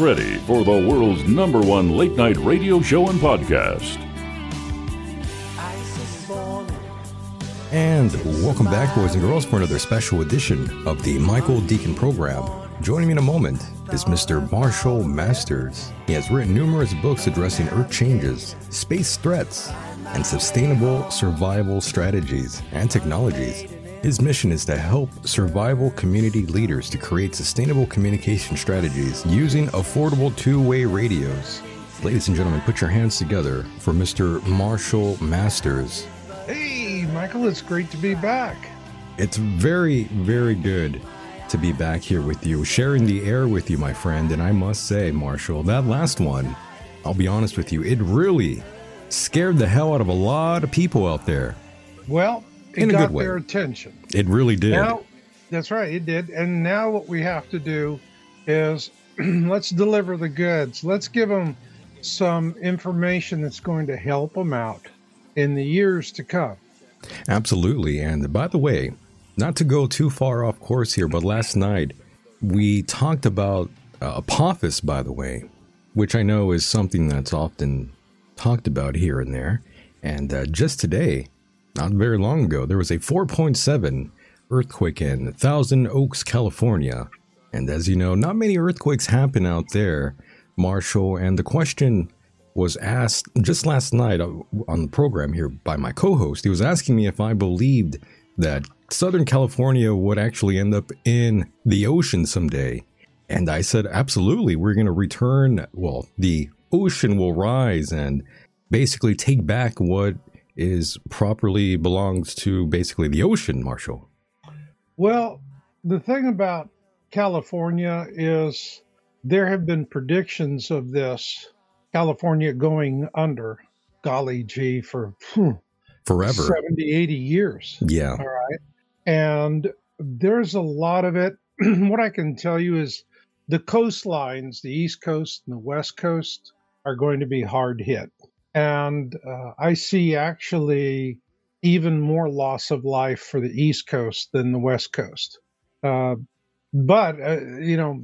ready for the world's number one late night radio show and podcast. And welcome back, boys and girls, for another special edition of the Michael Decon program. Joining me in a moment is Mr. Marshall Masters. He has written numerous books addressing Earth changes, space threats, and sustainable survival strategies and technologies. His mission is to help survival community leaders to create sustainable communication strategies using affordable two way radios. Ladies and gentlemen, put your hands together for Mr. Marshall Masters. Hey, Michael, it's great to be back. It's very, very good to be back here with you, sharing the air with you, my friend. And I must say, Marshall, that last one, I'll be honest with you, it really scared the hell out of a lot of people out there. Well, it In a got good way. their attention. It really did. Now, that's right, it did. And now what we have to do is let's deliver the goods. Let's give them some information that's going to help them out in the years to come. Absolutely. And by the way, not to go too far off course here, but last night we talked about uh, Apophis, by the way, which I know is something that's often talked about here and there. And uh, just today, not very long ago, there was a 4.7 earthquake in Thousand Oaks, California. And as you know, not many earthquakes happen out there, Marshall. And the question was asked just last night uh, on the program here by my co host. He was asking me if I believed that Southern California would actually end up in the ocean someday. And I said, absolutely. We're going to return. Well, the ocean will rise and basically take back what is properly belongs to basically the ocean, Marshall. Well, the thing about California is there have been predictions of this California going under, golly gee, for phew, Forever. 70, 80 years. Yeah. All right. And there's a lot of it. what I can tell you is the coastlines, the East Coast and the West Coast, are going to be hard hit. And uh, I see actually even more loss of life for the East Coast than the West Coast. Uh, but, uh, you know,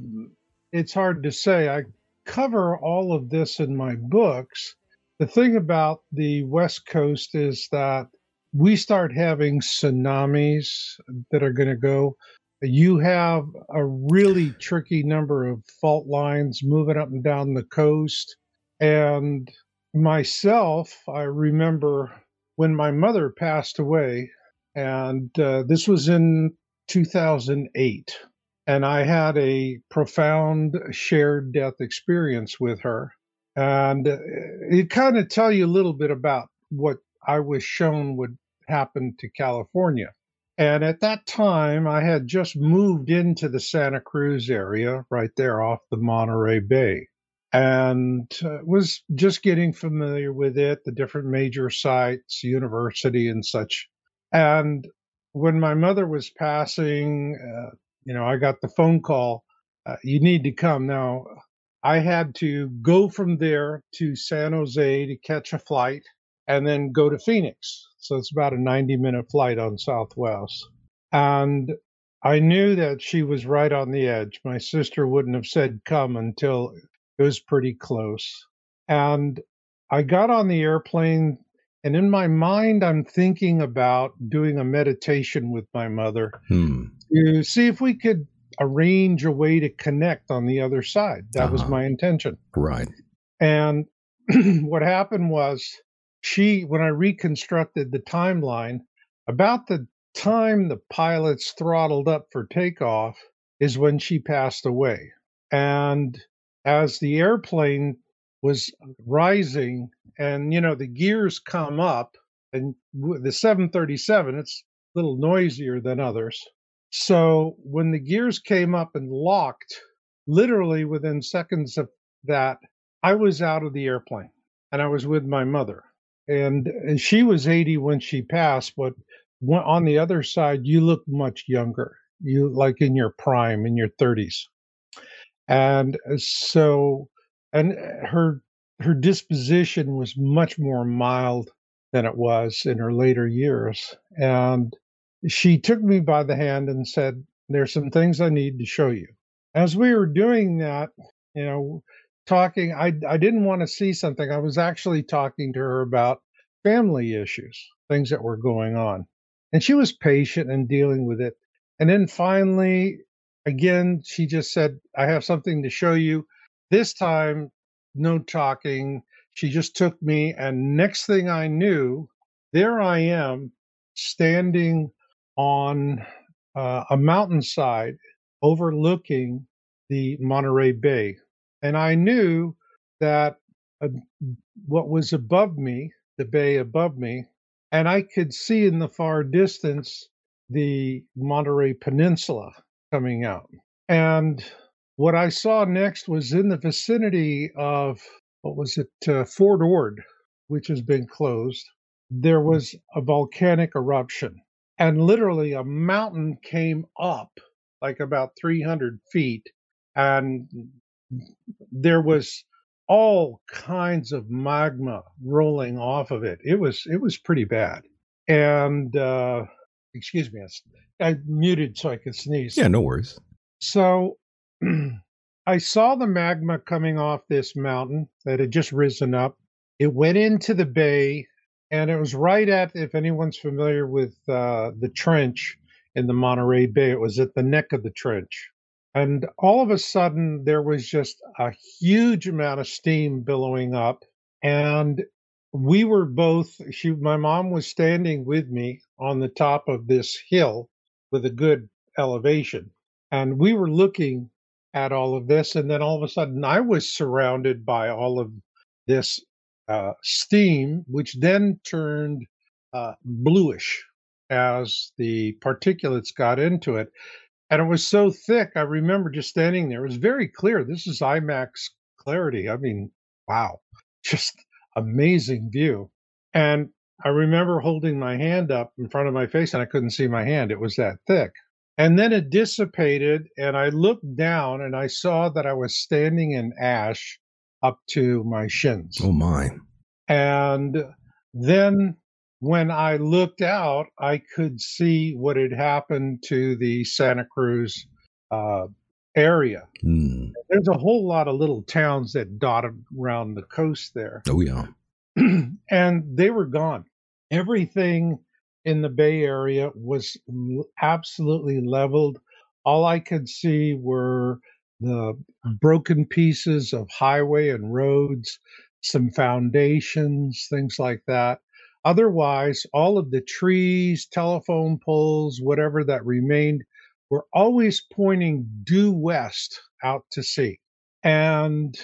it's hard to say. I cover all of this in my books. The thing about the West Coast is that we start having tsunamis that are going to go. You have a really tricky number of fault lines moving up and down the coast. And myself, I remember when my mother passed away, and uh, this was in 2008. And I had a profound shared death experience with her. And uh, it kind of tell you a little bit about what I was shown would happen to California. And at that time, I had just moved into the Santa Cruz area, right there off the Monterey Bay, and uh, was just getting familiar with it, the different major sites, university, and such. And when my mother was passing, uh, you know, I got the phone call, uh, you need to come. Now, I had to go from there to San Jose to catch a flight and then go to Phoenix. So it's about a 90 minute flight on Southwest. And I knew that she was right on the edge. My sister wouldn't have said come until it was pretty close. And I got on the airplane, and in my mind, I'm thinking about doing a meditation with my mother Hmm. to see if we could arrange a way to connect on the other side. That was Uh-huh. my intention. Right. And what happened was she, when I reconstructed the timeline, about the time the pilots throttled up for takeoff is when she passed away. And as the airplane was rising, and you know, the gears come up, and the 737, it's a little noisier than others. So when the gears came up and locked, literally within seconds of that, I was out of the airplane and I was with my mother. And and she was 80 when she passed, but on the other side, you look much younger. You like in your prime, in your 30s. And uh, so, and uh, her her disposition was much more mild than it was in her later years. And she took me by the hand and said, There's some things I need to show you. As we were doing that, you know, talking, I, I didn't want to see something. I was actually talking to her about family issues, things that were going on. And she was patient and dealing with it. And then finally, again, she just said, I have something to show you. This time, no talking. She just took me, and next thing I knew, there I am standing on uh, a mountainside overlooking the Monterey Bay. And I knew that uh, what was above me, the bay above me, and I could see in the far distance the Monterey Peninsula coming out. And what I saw next was in the vicinity of, what was it, uh, Fort Ord, which has been closed. There was a volcanic eruption and literally a mountain came up like about 300 feet and there was all kinds of magma rolling off of it it was it was pretty bad and uh excuse me i, muted so i could sneeze yeah no worries so i saw the magma coming off this mountain that had just risen up it went into the bay and it was right at if anyone's familiar with uh, the trench in the Monterey Bay, it was at the neck of the trench. And all of a sudden, there was just a huge amount of steam billowing up. And we were both, she, my mom was standing with me on the top of this hill with a good elevation. And we were looking at all of this. And then all of a sudden, I was surrounded by all of this uh, steam, which then turned uh, bluish as the particulates got into it. And it was so thick, I remember just standing there. It was very clear. This is IMAX clarity. I mean, wow, just amazing view. And I remember holding my hand up in front of my face and I couldn't see my hand. It was that thick. And then it dissipated, and I looked down and I saw that I was standing in ash up to my shins. Oh, my. And then when I looked out, I could see what had happened to the Santa Cruz uh, area. Mm. There's a whole lot of little towns that dotted around the coast there. Oh, yeah. and they were gone. Everything in the Bay Area was absolutely leveled. All I could see were the broken pieces of highway and roads, some foundations, things like that. Otherwise, all of the trees, telephone poles, whatever that remained, were always pointing due west out to sea. And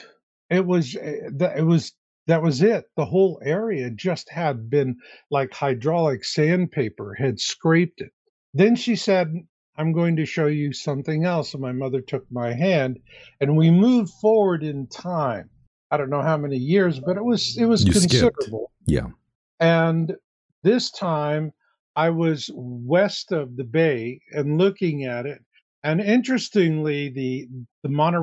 it was eh, it was that was it. The whole area just had been like hydraulic sandpaper had scraped it. Then she said, I'm going to show you something else. And my mother took my hand and we moved forward in time. I don't know how many years, but it was it was you considerable. Skipped. Yeah. And this time I was west of the bay and looking at it. And interestingly, the the Monterey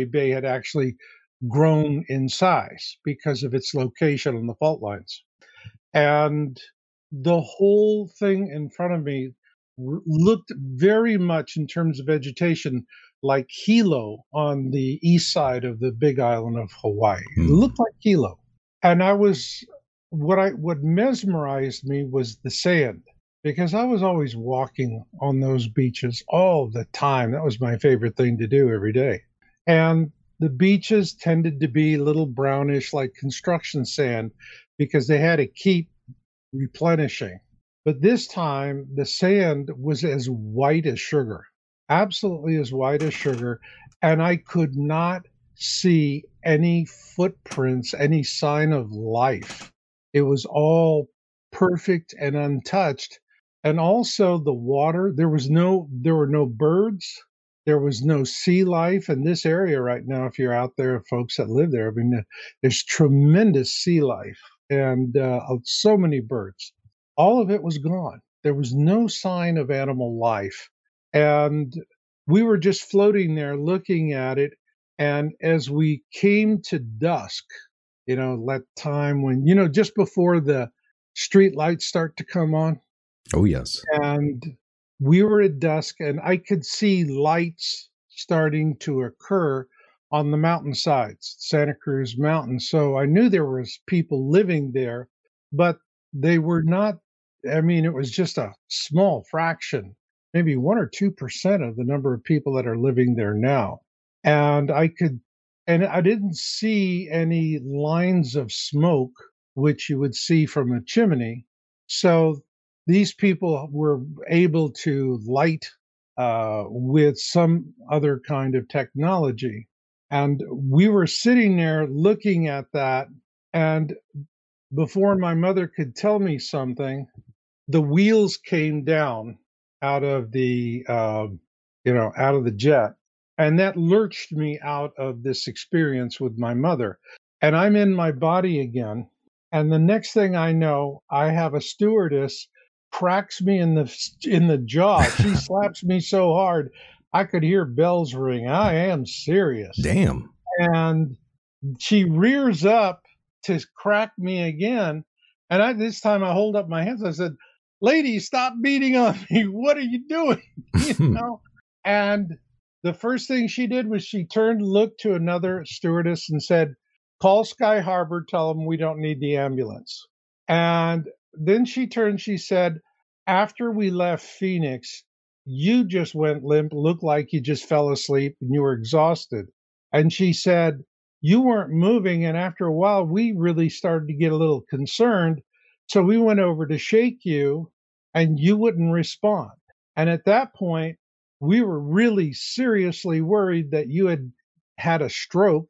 Bay had actually grown in size because of its location on the fault lines. And the whole thing in front of me looked very much in terms of vegetation like Hilo on the east side of the big island of Hawaii. It Hmm. looked like Hilo. And I was what I what mesmerized me was the sand because I was always walking on those beaches all the time. That was my favorite thing to do every day. And the beaches tended to be little brownish like construction sand because they had to keep replenishing. But this time, the sand was as white as sugar, absolutely as white as sugar. And I could not see any footprints, any sign of life. It was all perfect and untouched. And also the water, there was no, there were no birds. There was no sea life in this area right now. If you're out there, folks that live there, I mean, there's tremendous sea life and uh, so many birds all of it was gone. There was no sign of animal life. And we were just floating there looking at it. And as we came to dusk, you know, that time when, you know, just before the street lights start to come on, Oh, yes. and we were at dusk, and I could see lights starting to occur on the mountainsides, Santa Cruz Mountain. So I knew there was people living there, but they were mm-hmm. not i mean it was just a small fraction maybe 1 or 2% of the number of people that are living there now. And i could and i didn't see any lines of smoke which you would see from a chimney. So these people were able to light uh, with some other kind of technology. And we were sitting there looking at that and before my mother could tell me something, the wheels came down out of the, uh, you know, out of the jet, and that lurched me out of this experience with my mother. And I'm in my body again, and the next thing I know, I have a stewardess cracks me in the in the jaw. She slaps me so hard, I could hear bells ring. I am serious Damn. and she rears up to crack me again. And I this time I hold up my hands. I said, "Lady, stop beating on me. What are you doing?" you know. And the first thing she did was she turned, looked to another stewardess, and said, "Call Sky Harbor. Tell them we don't need the ambulance." And then she turned. She said, "After we left Phoenix, you just went limp. Looked like you just fell asleep and you were exhausted." And she said, You weren't moving. And after a while, we really started to get a little concerned. So we went over to shake you and you wouldn't respond. And at that point, we were really seriously worried that you had had a stroke.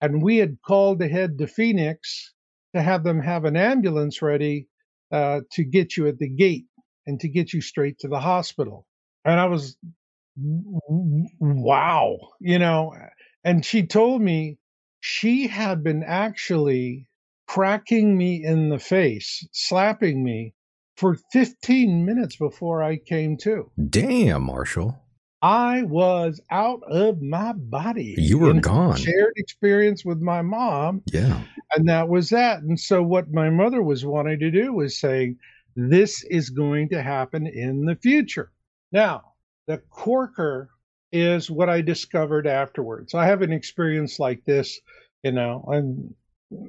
And we had called ahead to Phoenix to have them have an ambulance ready uh, to get you at the gate and to get you straight to the hospital. And I was, wow, you know, and she told me she had been actually cracking me in the face, slapping me for 15 minutes before I came to. Damn, Marshall. I was out of my body. You were gone. Shared experience with my mom, Yeah. and that was that. And so, what my mother was wanting to do was saying, This is going to happen in the future. Now, the corker is what I discovered afterwards. I have an experience like this, you know, I'm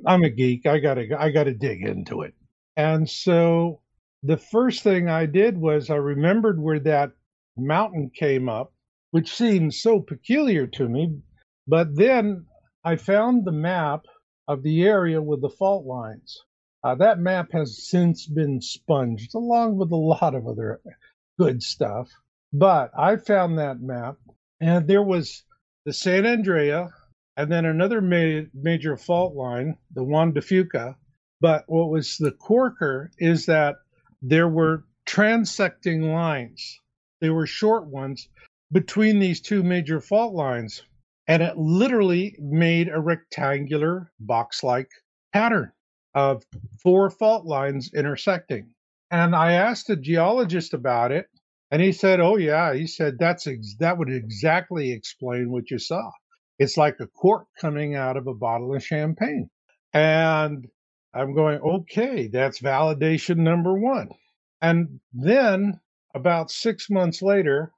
I'm a geek. I gotta I gotta dig into it. And so the first thing I did was I remembered where that mountain came up, which seemed so peculiar to me. But then I found the map of the area with the fault lines. Uh, that map has since been sponged along with a lot of other good stuff. But I found that map, and there was the San Andrea, and then another ma- major fault line, the Juan de Fuca. But what was the corker is that there were transecting lines. They were short ones between these two major fault lines. And it literally made a rectangular box like pattern of four fault lines intersecting. And I asked a geologist about it, and he said, "Oh yeah," he said that's ex- that would exactly explain what you saw. It's like a cork coming out of a bottle of champagne. And I'm going, okay, that's validation number one. And then about six months later,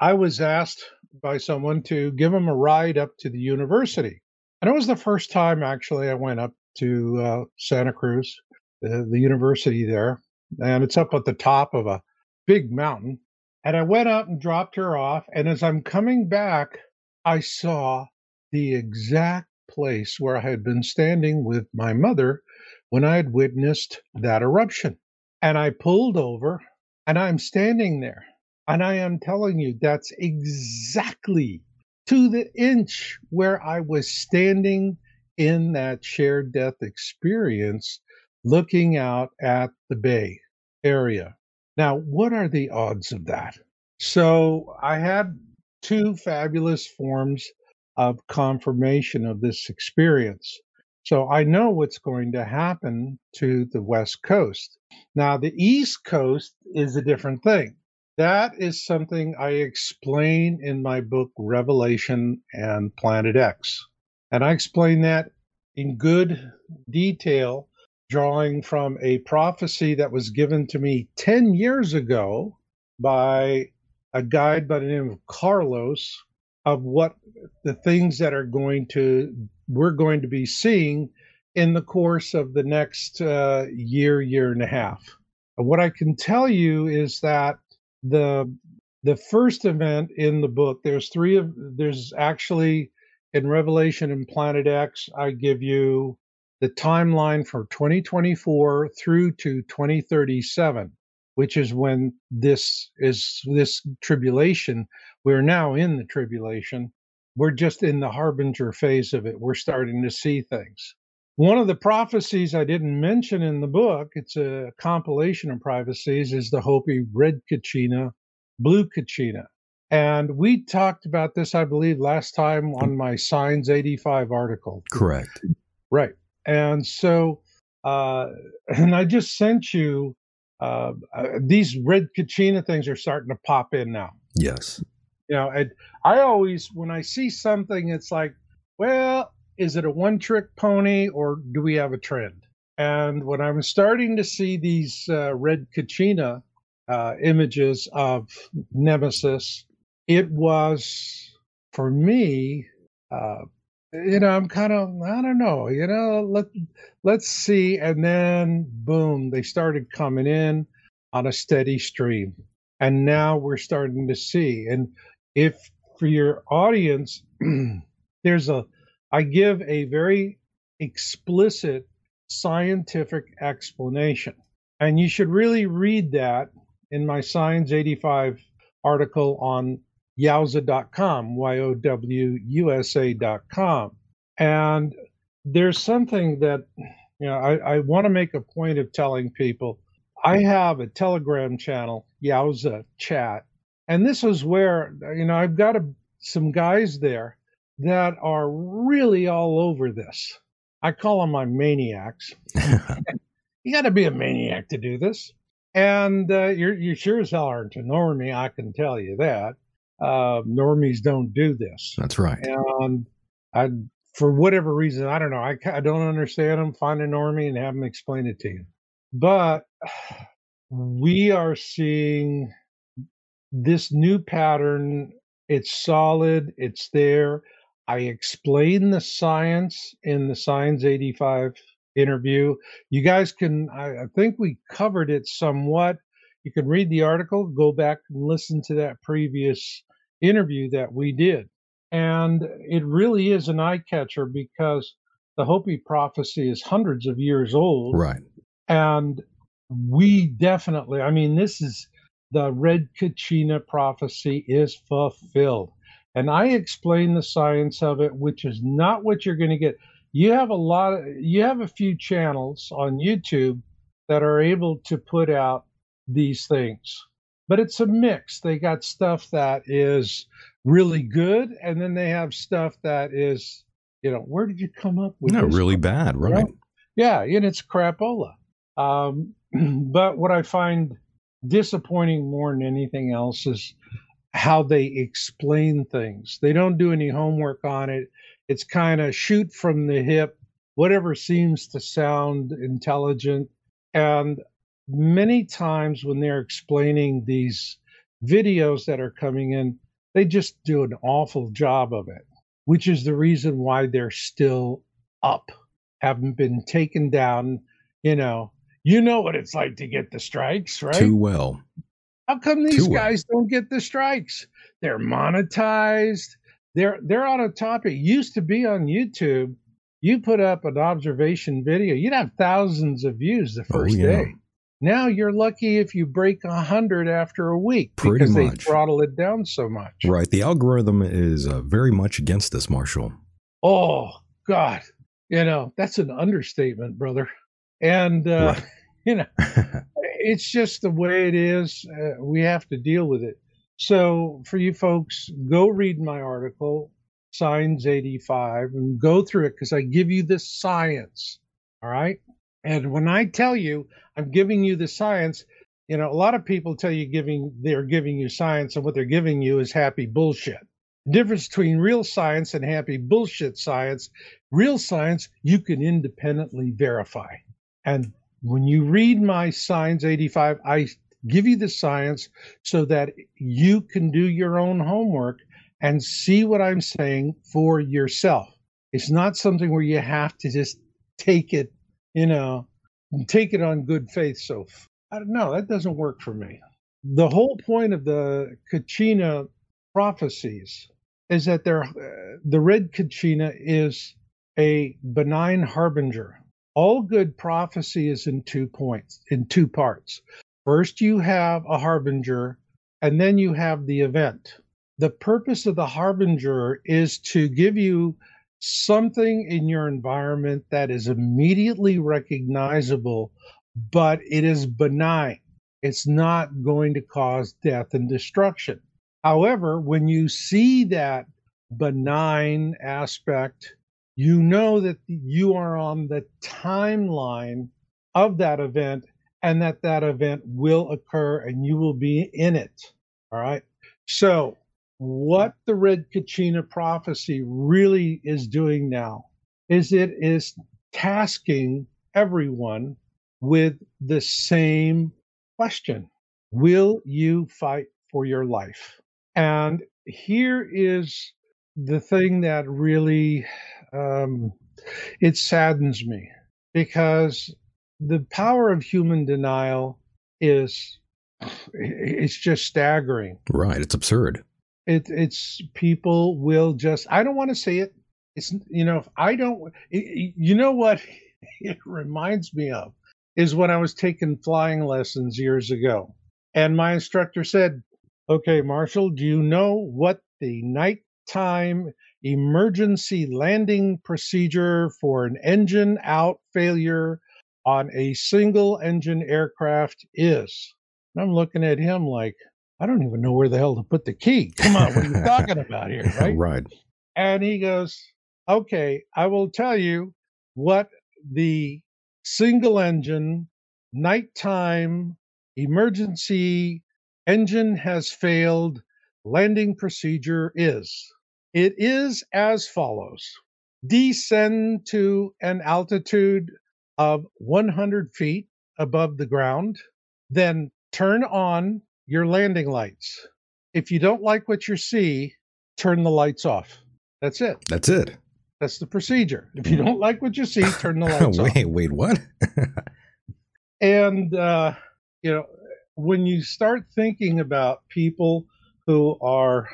I was asked by someone to give them a ride up to the university. And it was the first time actually I went up to uh, Santa Cruz, the, the university there. And it's up at the top of a big mountain. And I went up and dropped her off. And as I'm coming back, I saw the exact place where I had been standing with my mother when I had witnessed that eruption. And I pulled over and I'm standing there. And I am telling you, that's exactly to the inch where I was standing in that shared death experience, looking out at the bay area. Now, what are the odds of that? So I had two fabulous forms of confirmation of this experience. So I know what's going to happen to the West Coast. Now, the East Coast is a different thing. That is something I explain in my book, Revelation and Planet X. And I explain that in good detail, drawing from a prophecy that was given to me 10 years ago by a guide by the name of Carlos of what the things that are going to we're going to be seeing in the course of the next uh, year year and a half. What i can tell you is that the the first event in the book there's three of there's actually in revelation and planet x i give you the timeline for 2024 through to 2037 which is when this is this tribulation we're now in the tribulation we're just in the harbinger phase of it we're starting to see things one of the prophecies I didn't mention in the book, it's a compilation of prophecies, is the Hopi red kachina, blue kachina. And we talked about this, I believe, last time on my Signs 85 article. Correct. Right. And so, uh, and I just sent you uh, uh, these red kachina things are starting to pop in now. Yes. You know, and I always, when I see something, it's like, well, is it a one trick pony or do we have a trend? And when I'm starting to see these uh, red kachina uh, images of Nemesis, it was for me, uh, you know, I'm kind of, I don't know, you know, let, let's see. And then boom, they started coming in on a steady stream. And now we're starting to see. And if for your audience, there's a, I give a very explicit scientific explanation. And you should really read that in my Science 85 article on yowusa.com, Y O W U S A.com. And there's something that, you know, I, I want to make a point of telling people I have a Telegram channel, YOWUSA Chat. And this is where, you know, I've got a, some guys there that are really all over this. I call them my maniacs. you got to be a maniac to do this. And uh, you're, you sure as hell aren't a normie, I can tell you that. Uh, normies don't do this. That's right. And I, for whatever reason, I don't know. I, I don't understand them. Find a normie and have them explain it to you. But we are seeing this new pattern. It's solid. It's there. I explain the science in the Science 85 interview. You guys can, I, I think we covered it somewhat. You can read the article, go back and listen to that previous interview that we did. And it really is an eye catcher because the Hopi prophecy is hundreds of years old. Right. And we definitely, I mean, this is the Red Kachina prophecy is fulfilled. And I explain the science of it, which is not what you're going to get. You have a lot of, you have a few channels on YouTube that are able to put out these things, but it's a mix. They got stuff that is really good, and then they have stuff that is, you know, where did you come up with? No, really bad, right? Yeah, and it's crapola. Um, but what I find disappointing more than anything else is how they explain things. They don't do any homework on it. It's kind of shoot from the hip, whatever seems to sound intelligent. And many times when they're explaining these videos that are coming in, they just do an awful job of it, which is the reason why they're still up, haven't been taken down. You know, you know what it's like to get the strikes, right? Too well. How come these Too well. guys don't get the strikes? They're monetized. They're they're on a topic. Used to be on YouTube. You put up an observation video, you'd have thousands of views the Oh, first yeah. day. Now you're lucky if you break a hundred after a week Pretty because they much. throttle it down so much. Right. The algorithm is uh, very much against this, Marshall. Oh God, you know that's an understatement, brother. And uh, Right. you know, it's just the way it is. Uh, we have to deal with it. So, for you folks, go read my article, Signs 85, and go through it because I give you the science. All right. And when I tell you I'm giving you the science, you know, a lot of people tell you giving they're giving you science, and what they're giving you is happy bullshit. The difference between real science and happy bullshit science, real science you can independently verify. And when you read my Signs 85, I give you the science so that you can do your own homework and see what I'm saying for yourself. It's not something where you have to just take it, you know, take it on good faith. So I don't know, that doesn't work for me. The whole point of the Kachina prophecies is that they're, uh, the red Kachina is a benign harbinger. All good prophecy is in two points, in two parts. First, you have a harbinger, and then you have the event. The purpose of the harbinger is to give you something in your environment that is immediately recognizable, but it is benign. It's not going to cause death and destruction. However, when you see that benign aspect, you know that you are on the timeline of that event and that that event will occur and you will be in it. All right. So, what the Red Kachina prophecy really is doing now is it is tasking everyone with the same question Will you fight for your life? And here is the thing that really um, it saddens me because the power of human denial is it's just staggering right. It's absurd. It, it's people will just i don't want to say it it's you know if i don't it- you know what it reminds me of? Is when i was taking flying lessons years ago and my instructor said okay marshall do you know what the nighttime emergency landing procedure for an engine out failure on a single engine aircraft is? And i'm looking at him like I don't even know where the hell to put the key. Come on, what are you talking about here, right? right. And he goes, Okay, I will tell you what the single engine nighttime emergency engine has failed landing procedure is. It is as follows descend to an altitude of 100 feet above the ground, then turn on your landing lights. If you don't like what you see, turn the lights off. That's it. That's it. That's the procedure. If you don't like what you see, turn the lights off. wait, wait, what? And, uh, you know, when you start thinking about people who are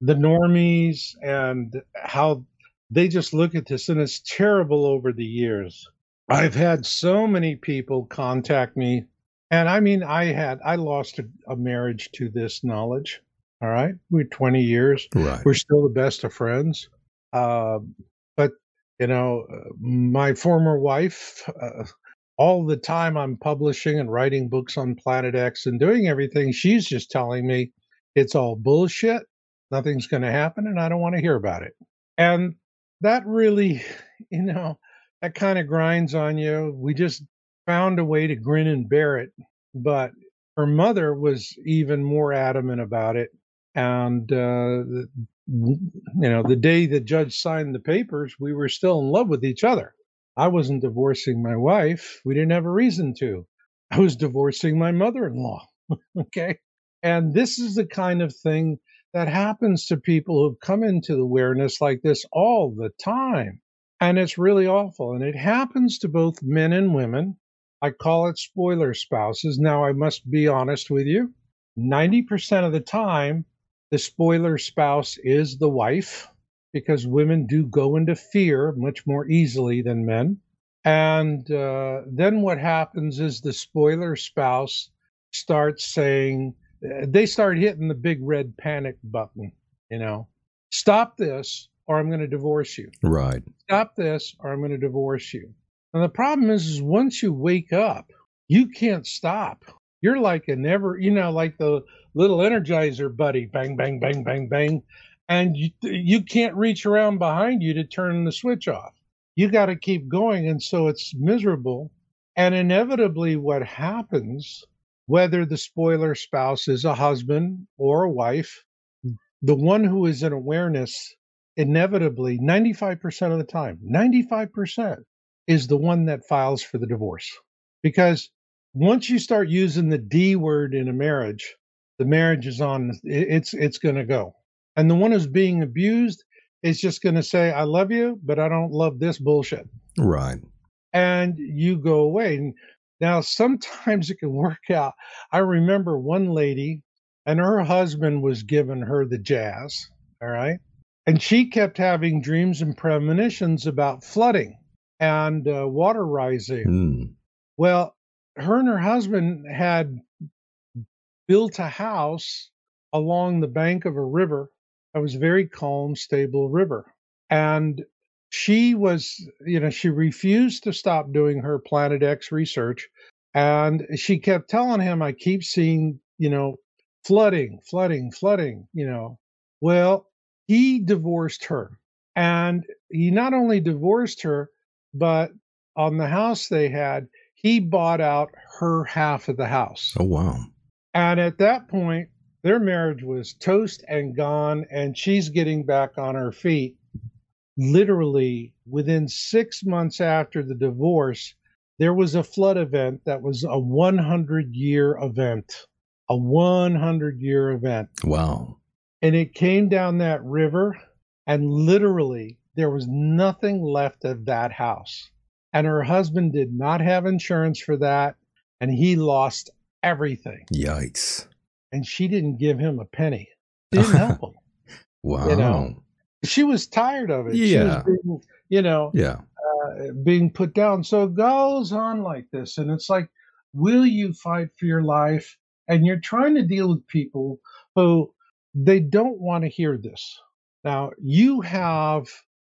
the normies and how they just look at this, and it's terrible over the years. I've had so many people contact me, and I mean, I had, I lost a, a marriage to this knowledge. All right. We're 20 years. right. We're still the best of friends. Uh, but, you know, my former wife, uh, all the time I'm publishing and writing books on Planet X and doing everything, she's just telling me it's all bullshit. Nothing's going to happen and I don't want to hear about it. And that really, you know, that kind of grinds on you. We just found a way to grin and bear it. But her mother was even more adamant about it. And, uh, you know, the day the judge signed the papers, we were still in love with each other. I wasn't divorcing my wife. We didn't have a reason to. I was divorcing my mother in law. okay. And this is the kind of thing that happens to people who've come into the awareness like this all the time. And it's really awful. And it happens to both men and women. I call it spoiler spouses. Now, I must be honest with you 90% of the time, the spoiler spouse is the wife because women do go into fear much more easily than men. And uh, then what happens is the spoiler spouse starts saying, they start hitting the big red panic button, you know, stop this or I'm going to divorce you. Right. Stop this or I'm going to divorce you. And the problem is, is once you wake up, you can't stop. You're like a never, you know, like the little energizer buddy, bang, bang, bang, bang, bang. And you, you can't reach around behind you to turn the switch off. You got to keep going. And so it's miserable. And inevitably, what happens whether the spoiler spouse is a husband or a wife, the one who is in awareness, inevitably, 95% of the time, 95% is the one that files for the divorce. Because once you start using the D word in a marriage, the marriage is on, it's, it's going to go. And the one who's being abused is just going to say, I love you, but I don't love this bullshit. Right. And you go away. And now, sometimes it can work out. I remember one lady, and her husband was giving her the jazz, all right? And she kept having dreams and premonitions about flooding and uh, water rising. Mm. Well, her and her husband had built a house along the bank of a river. It was a very calm, stable river. And she was, you know, she refused to stop doing her Planet X research. And she kept telling him, I keep seeing, you know, flooding, flooding, flooding, you know. Well, he divorced her. And he not only divorced her, but on the house they had, he bought out her half of the house. Oh, wow. And at that point, their marriage was toast and gone, and she's getting back on her feet literally within six months after the divorce, there was a flood event that was a 100 year event. A 100 year event. Wow. And it came down that river, and literally there was nothing left of that house. And her husband did not have insurance for that, and he lost everything. Yikes. And she didn't give him a penny. Didn't help him. Wow. You know, she was tired of it. Yeah. Being, you know, yeah. Uh, being put down. So it goes on like this. And it's like, will you fight for your life? And you're trying to deal with people who they don't want to hear this. Now, you have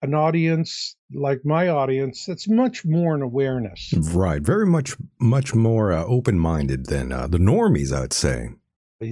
an audience like my audience that's much more in awareness. Right. Very much, much more uh, open minded than uh, the normies, I would say.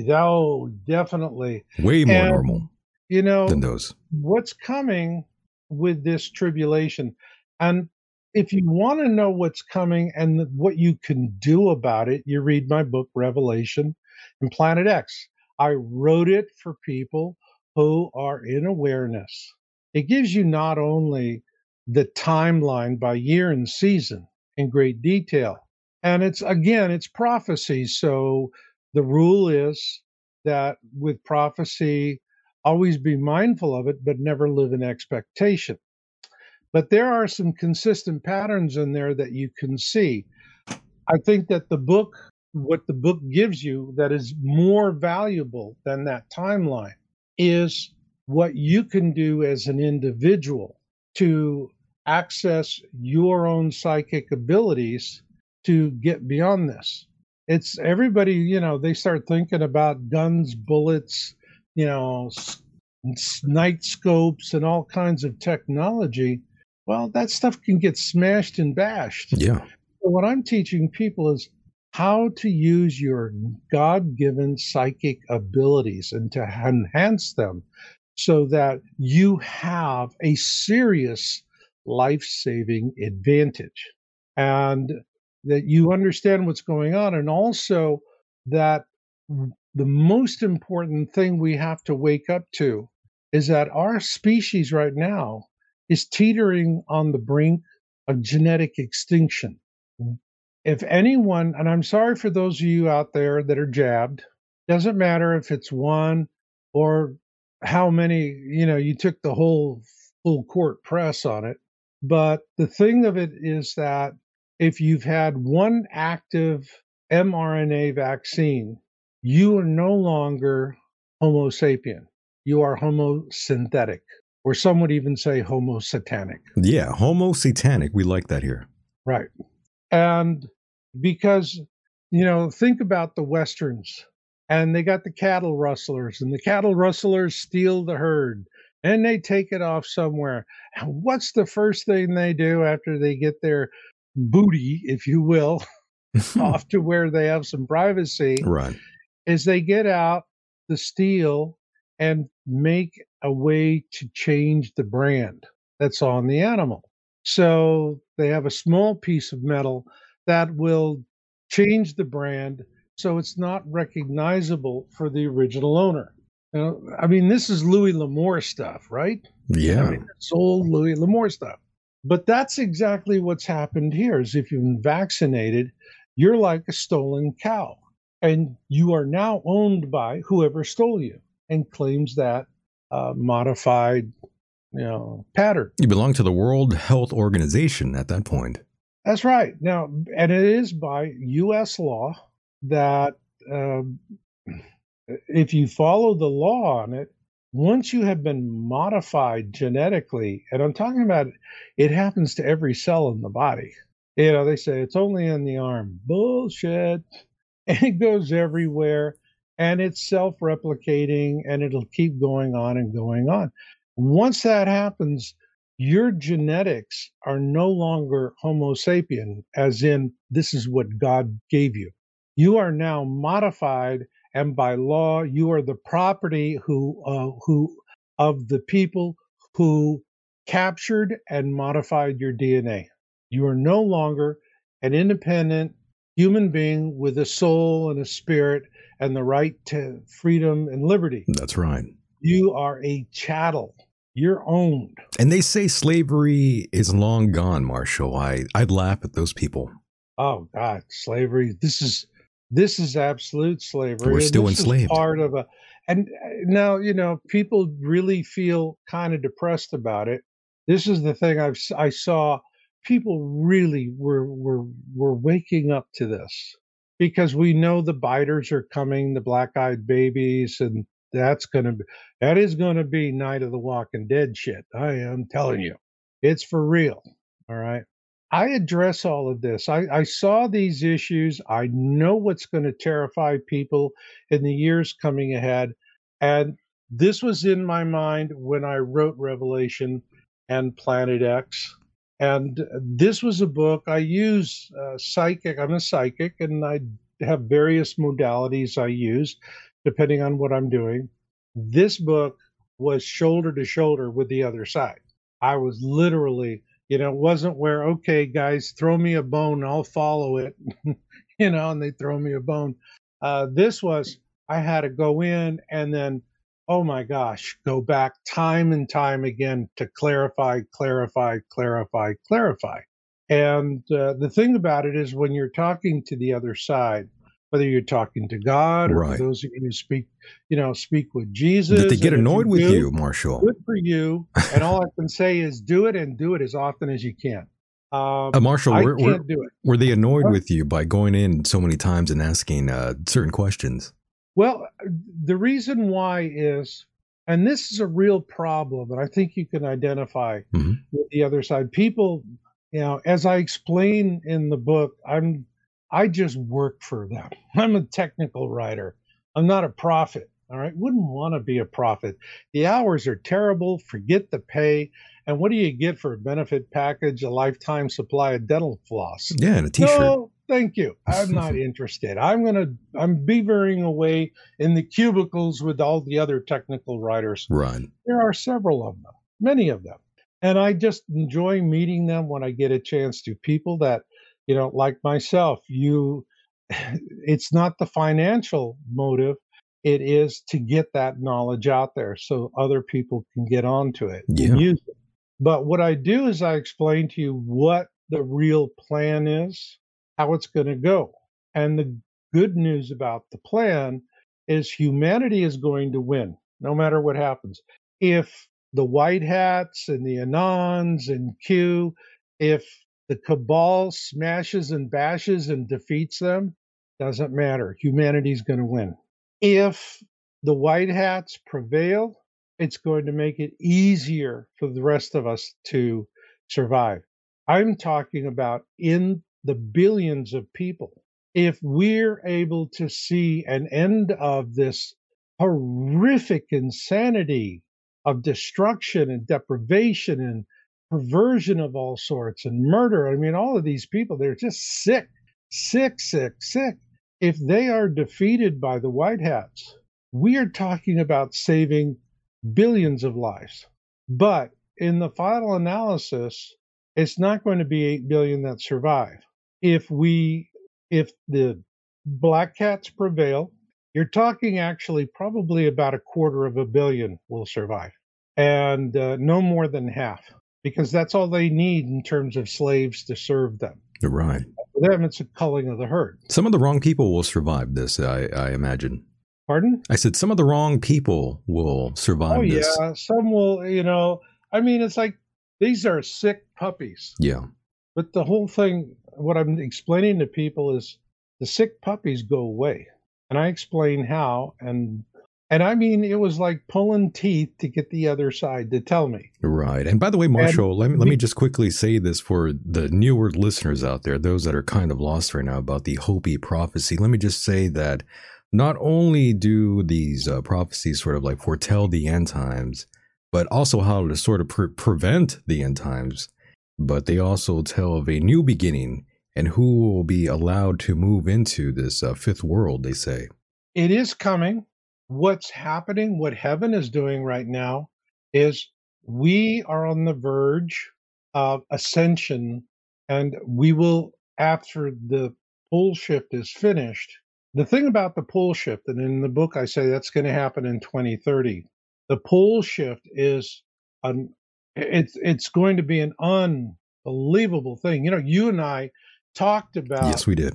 Oh, definitely. Way more And- normal You know, than those. what's coming with this tribulation. And if you want to know what's coming and what you can do about it, you read my book, Revelation and Planet X. I wrote it for people who are in awareness. It gives you not only the timeline by year and season in great detail, and it's again, it's prophecy. So the rule is that with prophecy, always be mindful of it, but never live in expectation. But there are some consistent patterns in there that you can see. I think that the book, what the book gives you that is more valuable than that timeline, is what you can do as an individual to access your own psychic abilities to get beyond this. It's everybody, you know, they start thinking about guns, bullets, you know, night scopes and all kinds of technology. Well, that stuff can get smashed and bashed. Yeah. So what I'm teaching people is how to use your God given psychic abilities and to enhance them so that you have a serious life saving advantage and that you understand what's going on. And also that the most important thing we have to wake up to is that our species right now is teetering on the brink of genetic extinction if anyone, and I'm sorry for those of you out there that are jabbed, doesn't matter if it's one or how many, you know, you took the whole full court press on it. But the thing of it is that if you've had one active mRNA vaccine, you are no longer Homo sapien. You are Homo synthetic, or some would even say Homo satanic. Yeah, Homo satanic. We like that here. Right. And because, you know, think about the Westerns and they got the cattle rustlers, and the cattle rustlers steal the herd and they take it off somewhere. And what's the first thing they do after they get their booty, if you will, off to where they have some privacy? Right. Is they get out the steel and make a way to change the brand that's on the animal. So they have a small piece of metal that will change the brand so it's not recognizable for the original owner. Now, I mean, this is Louis L'Amour stuff, right? Yeah. I mean, it's old Louis L'Amour stuff. But that's exactly what's happened here is if you've been vaccinated, you're like a stolen cow. And you are now owned by whoever stole you and claims that uh, modified, you know, pattern. You belong to the World Health Organization at that point. That's right. Now, and it is by U.S. law that um, if you follow the law on it, once you have been modified genetically, and I'm talking about it happens to every cell in the body. You know, they say it's only in the arm. Bullshit. It goes everywhere and it's self replicating and it'll keep going on and going on. Once that happens, your genetics are no longer Homo sapien, as in, this is what God gave you. You are now modified, and by law, you are the property who, uh, who of the people who captured and modified your DNA. You are no longer an independent human being with a soul and a spirit and the right to freedom and liberty. That's right. You are a chattel. You're owned. And they say slavery is long gone, Marshall. I, I'd laugh at those people. Oh God, slavery. This is this is absolute slavery. We're still enslaved. Part of a, and uh, now you know people really feel kind of depressed about it. This is the thing I've I saw. People really were were were waking up to this because we know the biters are coming, the black-eyed babies, and that's gonna be that is gonna be Night of the Walking Dead shit. I am telling you, it's for real. All right. I address all of this. I, I saw these issues. I know what's going to terrify people in the years coming ahead. And this was in my mind when I wrote Revelation and Planet X. And this was a book I use uh, psychic. I'm a psychic, and I have various modalities I use depending on what I'm doing. This book was shoulder to shoulder with the other side. I was literally you know, it wasn't where, okay, guys, throw me a bone, I'll follow it, you know, and they throw me a bone. Uh, this was, I had to go in and then, oh my gosh, go back time and time again to clarify, clarify, clarify, clarify. And uh, the thing about it is when you're talking to the other side, whether you're talking to God or Right. those of you who speak, you know, speak with Jesus. Did they get annoyed with do, you, Marshall? good for you. And all I can say is do it and do it as often as you can. Um, Uh, Marshall, I were, can't were, do it. were they annoyed with you by going in so many times and asking uh, certain questions? Well, the reason why is, and this is a real problem, and I think you can identify Mhm. with the other side. People, you know, as I explain in the book, I'm I just work for them. I'm a technical writer. I'm not a prophet. All right. Wouldn't want to be a prophet. The hours are terrible. Forget the pay. And what do you get for a benefit package? A lifetime supply of dental floss. Yeah, and a T-shirt. No, thank you. I'm not interested. I'm gonna I'm beavering away in the cubicles with all the other technical writers. Right. There are several of them, many of them. And I just enjoy meeting them when I get a chance to. People that, you know, like myself, you it's not the financial motive. It is to get that knowledge out there so other people can get onto it Yeah. and use it. But what I do is I explain to you what the real plan is how it's going to go. And the good news about the plan is humanity is going to win no matter what happens. If the white hats and the Anons and Q, if the cabal smashes and bashes and defeats them, doesn't matter. Humanity's going to win. If the white hats prevail, it's going to make it easier for the rest of us to survive. I'm talking about in the billions of people. If we're able to see an end of this horrific insanity of destruction and deprivation and perversion of all sorts and murder, I mean, all of these people, they're just sick, sick, sick, sick. If they are defeated by the White Hats, we are talking about saving billions of lives. But in the final analysis, it's not going to be 8 billion that survive. If we if the black cats prevail, you're talking actually probably about a quarter of a billion will survive and uh, no more than half because that's all they need in terms of slaves to serve them. Right. For them, it's a culling of the herd. Some of the wrong people will survive this, I, I imagine. Pardon? I said some of the wrong people will survive oh, this. yeah. Some will, you know, I mean, it's like these are sick puppies. Yeah. But the whole thing, what I'm explaining to people is the sick puppies go away. And I explain how. And and I mean, it was like pulling teeth to get the other side to tell me. Right. And by the way, Marshall, And let me, let me just quickly say this for the newer listeners out there, those that are kind of lost right now about the Hopi prophecy. Let me just say that not only do these uh, prophecies sort of like foretell the end times, but also how to sort of pre- prevent the end times, but they also tell of a new beginning and who will be allowed to move into this uh, fifth world, they say. It is coming. What's happening, what heaven is doing right now, is we are on the verge of ascension, and we will, after the pole shift is finished. The thing about the pole shift, and in the book I say that's going to happen in 2030. The pole shift is an it's it's going to be an unbelievable thing. You know, you and I talked about yes, we did.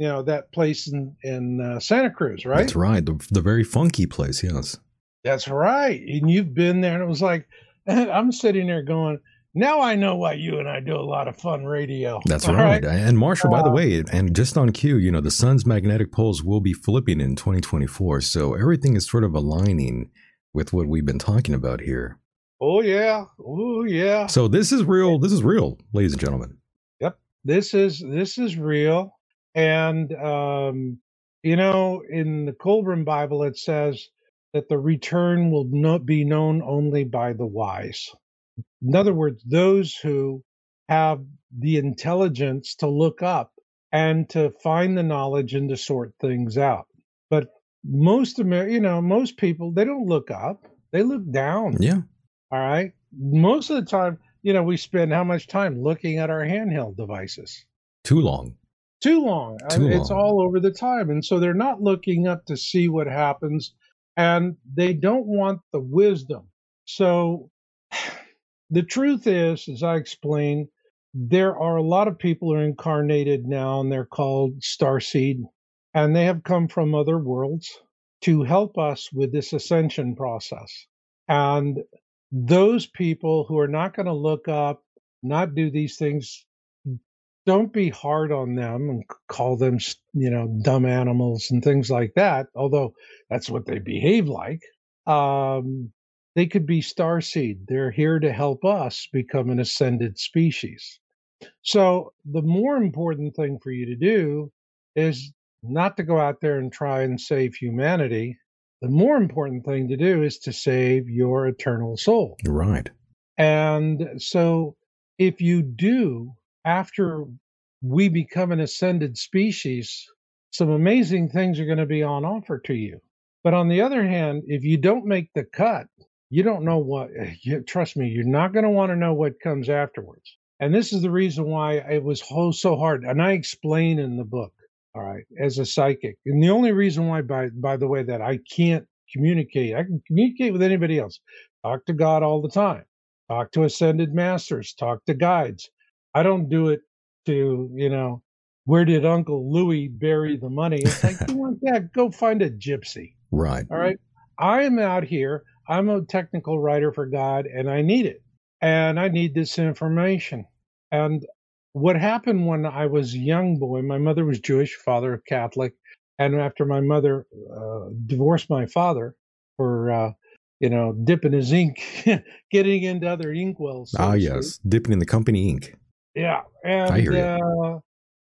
You know that place in in uh, Santa Cruz, right? That's right. The, the very funky place, yes. That's right. And you've been there, and it was like I'm sitting there going, now I know why you and I do a lot of fun radio. That's right. And Marshall, by the Uh, way, and just on cue, you know, the sun's magnetic poles will be flipping in 2024. So everything is sort of aligning with what we've been talking about here. Oh yeah. Oh yeah. So this is real. This is real, ladies and gentlemen. Yep. This is this is real and um you know in the Kolbrin bible it says that the return will not be known only by the wise in other words those who have the intelligence to look up and to find the knowledge and to sort things out but most Amer- you know most people they don't look up they look down Yeah. all right. Most of the time, you know, we spend how much time looking at our handheld devices? Too long. Too long. Too mean, It's all over the time. And so they're not looking up to see what happens and they don't want the wisdom. So the truth is, as I explained, there are a lot of people who are incarnated now and they're called starseed and they have come from other worlds to help us with this ascension process. And those people who are not going to look up, not do these things, don't be hard on them and call them, you know, dumb animals and things like that, although that's what they behave like. Um, they could be starseed. They're here to help us become an ascended species. So the more important thing for you to do is not to go out there and try and save humanity. The more important thing to do is to save your eternal soul. Right. And so, if you do, after we become an ascended species, some amazing things are going to be on offer to you. But on the other hand, if you don't make the cut, you don't know what, you, trust me, you're not going to want to know what comes afterwards. And this is the reason why it was so hard. And I explain in the book, all right, as a psychic. And the only reason why, by, by the way, that I can't communicate, I can communicate with anybody else, talk to God all the time talk to ascended masters, talk to guides. I don't do it to, you know, where did Uncle Louis bury the money? It's like, you want that? Go find a gypsy. Right. All right. I am out here. I'm a technical writer for God and I need it. And I need this information. And what happened when I was a young boy, my mother was Jewish, father Catholic. And after my mother uh, divorced my father for, uh, you know, dipping his ink, getting into other inkwells. so ah, yes. Dipping in the company ink. Yeah, and I hear ya. uh,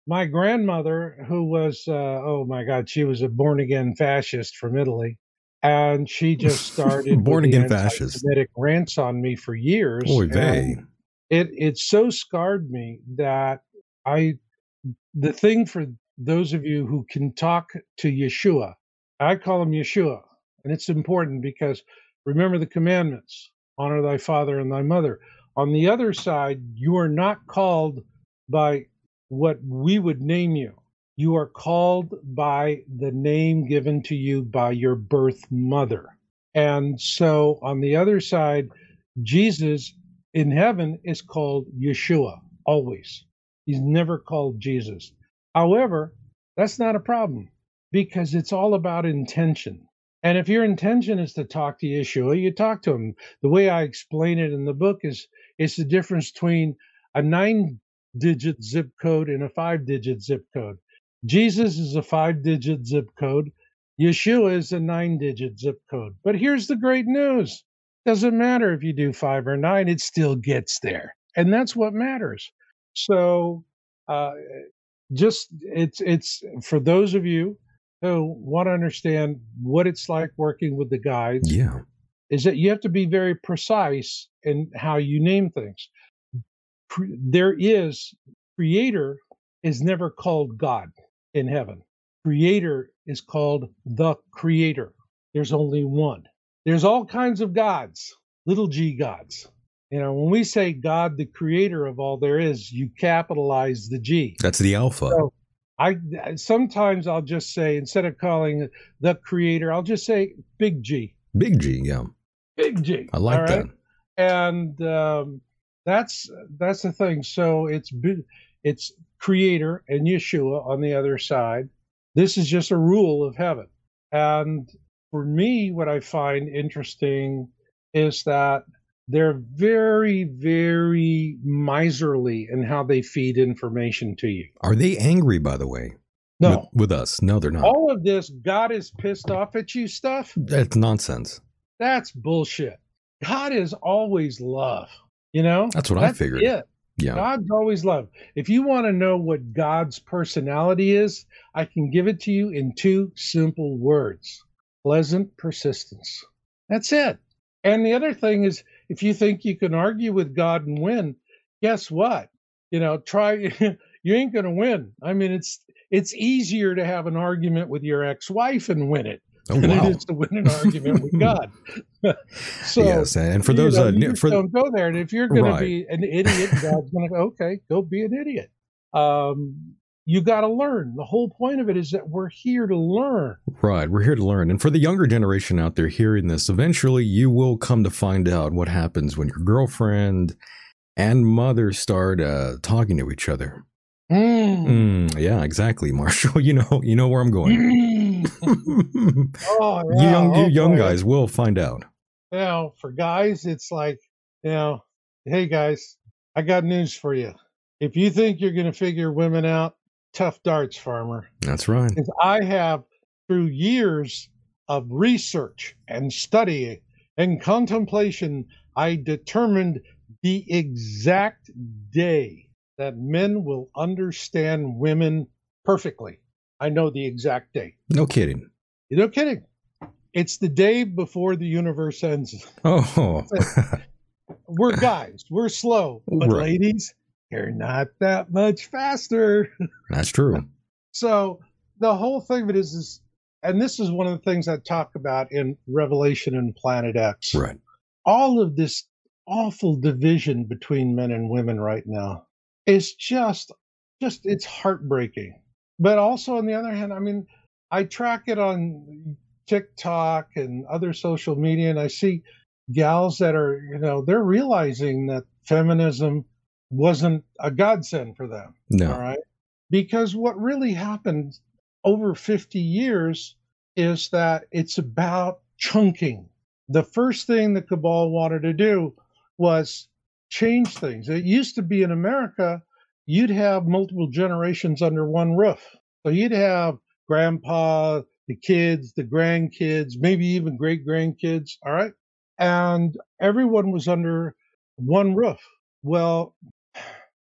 my grandmother, who was uh, oh my God, she was a born again fascist from Italy, and she just started born again fascist. rants on me for years. Oy they. It it so scarred me that I the thing for those of you who can talk to Yeshua, I call him Yeshua, and it's important because remember the commandments: honor thy father and thy mother. On the other side, you are not called by what we would name you. You are called by the name given to you by your birth mother. And so on the other side, Jesus in heaven is called Yeshua always. He's never called Jesus. However, that's not a problem because it's all about intention. And if your intention is to talk to Yeshua, you talk to him. The way I explain it in the book is it's the difference between a nine digit zip code and a five digit zip code. Jesus is a five digit zip code. Yeshua is a nine digit zip code. But here's the great news doesn't matter if you do five or nine, it still gets there. And that's what matters. So, uh, just it's it's for those of you who want to understand what it's like working with the guides Yeah. is that you have to be very precise in how you name things. There is creator is never called God in heaven. Creator is called the creator. There's only one. There's all kinds of gods, little g gods. You know, when we say God, the creator of all there is, you capitalize the G. That's the alpha. So I sometimes I'll just say instead of calling the creator, I'll just say big G, Big G. Yeah. big G. I like that. right? and um, that's that's the thing. So it's it's Creator and Yeshua on the other side. This is just a rule of heaven, and for me, what I find interesting is that they're very, very miserly in how they feed information to you. Are they angry, by the way? No, With, with us? No, they're not. all of this God is pissed off at you stuff. That's nonsense. That's bullshit. God is always love. You know, That's what I figured. It. Yeah. God's always love. If you want to know what God's personality is, I can give it to you in two simple words pleasant persistence. That's it. And the other thing is, if you think you can argue with God and win, guess what? You know, try, you ain't going to win. I mean, it's, it's easier to have an argument with your ex wife and win it Oh, than wow. it is to win an argument with God. so, yes. And for you those, know, uh, you for don't go there. And if you're going Right. to be an idiot, God's going to go, okay, go be an idiot. Um, you got to learn. The whole point of it is that we're here to learn. Right, we're here to learn. And for the younger generation out there hearing this, eventually you will come to find out what happens when your girlfriend and mother start uh, talking to each other. Mm. Mm, yeah, exactly, Marshall. You know, you know where I'm going. Mm. oh, you yeah. young, you oh, young guys will find out. You know, for guys, it's like, you know, hey guys, I got news for you. If you think you're going to figure women out, tough darts, farmer. That's right. I have, through years of research and study and contemplation, I determined the exact day that men will understand women perfectly. I know the exact day. No kidding. No kidding. It's the day before the universe ends. Oh, We're guys, we're slow, but Right. ladies, you're not that much faster. that's true. So the whole thing of it is, is, and this is one of the things I talk about in Revelation and Planet X. Right. All of this awful division between men and women right now is just, just it's heartbreaking. But also on the other hand, I mean, I track it on TikTok and other social media, and I see gals that are, you know, they're realizing that feminism wasn't a godsend for them. No. All right. Because what really happened over 50 years is that it's about chunking. The first thing the cabal wanted to do was change things. It used to be in America, you'd have multiple generations under one roof. So you'd have grandpa, the kids, the grandkids, maybe even great grandkids. All right. And everyone was under one roof. Well,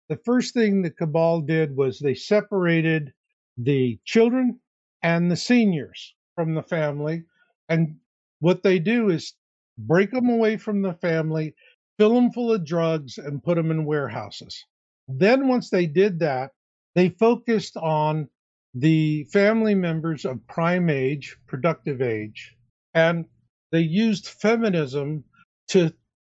the first thing the cabal did was they separated the children and the seniors from the family. And what they do is break them away from the family, fill them full of drugs, and put them in warehouses. Then, once they did that, they focused on the family members of prime age, productive age, and they used feminism to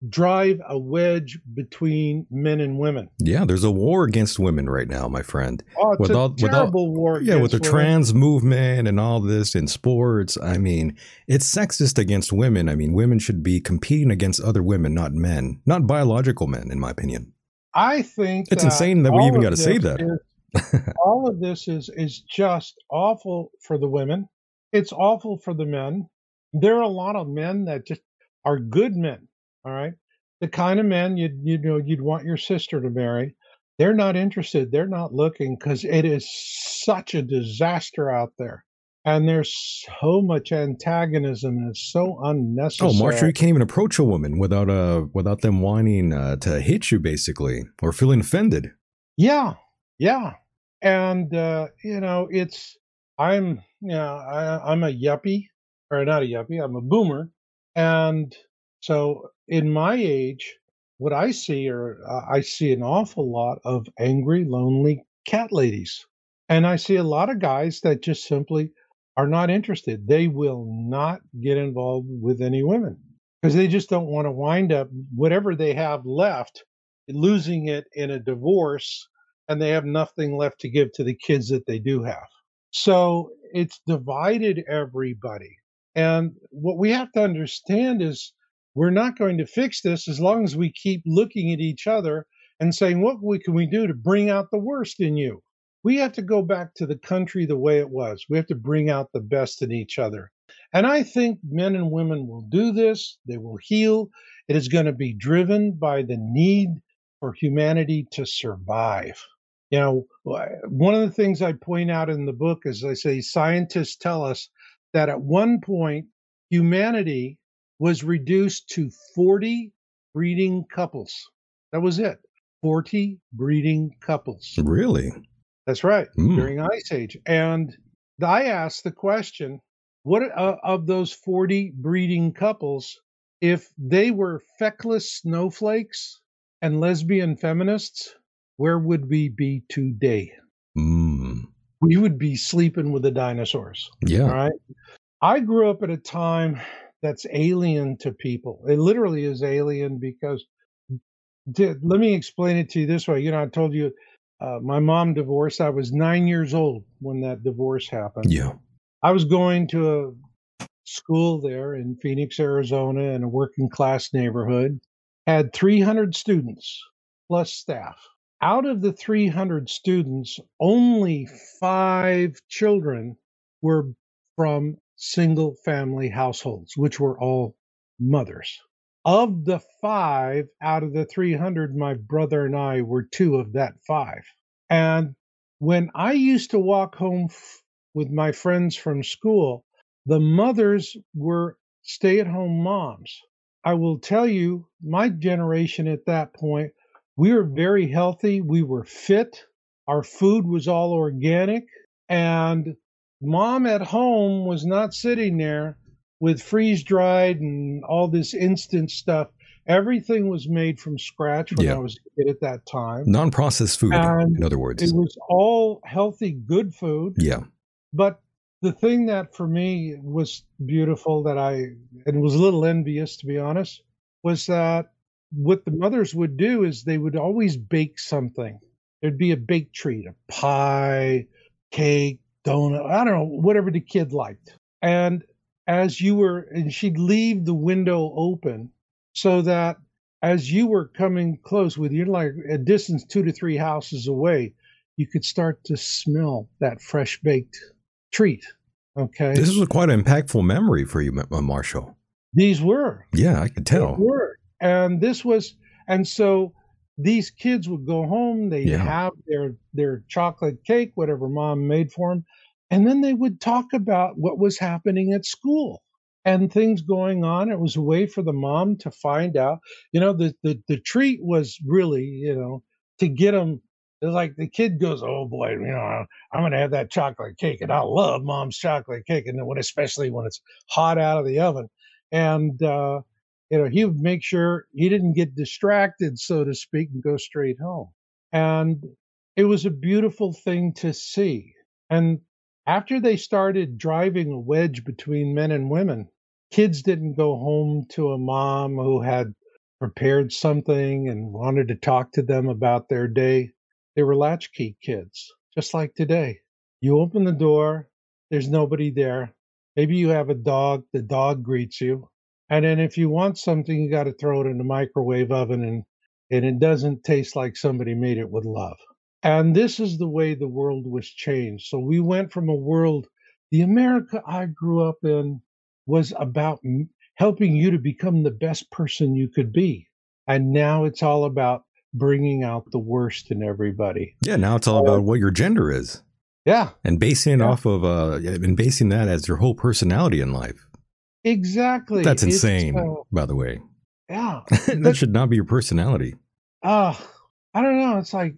drive a wedge between men and women. Yeah, there's a war against women right now, my friend. Oh, it's with a all, with all- terrible war. yeah, with the women. trans movement and all this in sports, I mean, it's sexist against women. I mean, women should be competing against other women, not men, not biological men, in my opinion. I think It's that insane that we even gotta say this that. is- all of this is is just awful for the women. It's awful for the men. There are a lot of men that just are good men. All right, the kind of men you you know you'd want your sister to marry. They're not interested. They're not looking because it is such a disaster out there, and there's so much antagonism and it's so unnecessary. Oh, Marshall, you can't even approach a woman without uh without them wanting uh, to hit you, basically, or feeling offended. Yeah, yeah, and uh, you know, it's I'm you know I, I'm a yuppie or not a yuppie. I'm a boomer, and so in my age, what I see are uh, I see an awful lot of angry, lonely cat ladies, and I see a lot of guys that just simply are not interested. They will not get involved with any women because they just don't want to wind up whatever they have left losing it in a divorce and they have nothing left to give to the kids that they do have. So it's divided everybody. And what we have to understand is we're not going to fix this as long as we keep looking at each other and saying, what can we do to bring out the worst in you? We have to go back to the country the way it was. We have to bring out the best in each other. And I think men and women will do this. They will heal. It is going to be driven by the need for humanity to survive. You know, one of the things I point out in the book is I say scientists tell us that at one point humanity was reduced to 40 breeding couples. That was it. 40 breeding couples. Really? That's right, Mm. during Ice Age. And I asked the question what uh, of those 40 breeding couples, if they were feckless snowflakes and lesbian feminists, where would we be today? Mm. We would be sleeping with the dinosaurs. Yeah. Right. I grew up at a time that's alien to people. It literally is alien because, let me explain it to you this way. You know, I told you uh, my mom divorced. I was nine years old when that divorce happened. Yeah. I was going to a school there in Phoenix, Arizona, in a working class neighborhood, had 300 students plus staff. Out of the 300 students, only five children were from single family households, which were all mothers. Of the five out of the 300, my brother and I were two of that five. And when I used to walk home f- with my friends from school, the mothers were stay at home moms. I will tell you, my generation at that point, we were very healthy. We were fit. Our food was all organic. And mom at home was not sitting there with freeze dried and all this instant stuff. Everything was made from scratch when Yeah. I was a kid at that time. Non processed food, And in other words. It was all healthy, good food. yeah. But the thing that for me was beautiful that I and was a little envious to be honest was that what the mothers would do is they would always bake something. There'd be a baked treat, a pie, cake, donut, I don't know, whatever the kid liked. And as you were and she'd leave the window open so that as you were coming close with you're like a distance two to three houses away, you could start to smell that fresh baked treat. Okay. This was quite an impactful memory for you, Marshall. These were. Yeah, I could tell. They were. And this was, and so these kids would go home, they'd Yeah. have their their chocolate cake, whatever mom made for them, and then they would talk about what was happening at school and things going on. It was a way for the mom to find out. You know, the the, the treat was really, you know, to get them. It's like the kid goes, "Oh boy, you know, I'm going to have that chocolate cake, and I love mom's chocolate cake, and when especially when it's hot out of the oven." And uh, you know, he would make sure he didn't get distracted, so to speak, and go straight home. And it was a beautiful thing to see. And after they started driving a wedge between men and women, kids didn't go home to a mom who had prepared something and wanted to talk to them about their day. They were latchkey kids, just like today. You open the door, there's nobody there. Maybe you have a dog, the dog greets you. And then if you want something, you got to throw it in the microwave oven and, and it doesn't taste like somebody made it with love. And this is the way the world was changed. So we went from a world, the America I grew up in was about helping you to become the best person you could be. And now it's all about bringing out the worst in everybody. Yeah, now it's all about what your gender is Yeah, and basing it Yeah. off of uh and basing that as your whole personality in life. Exactly. That's insane, by the way. yeah. that But- should not be your personality. Uh, I don't know. It's like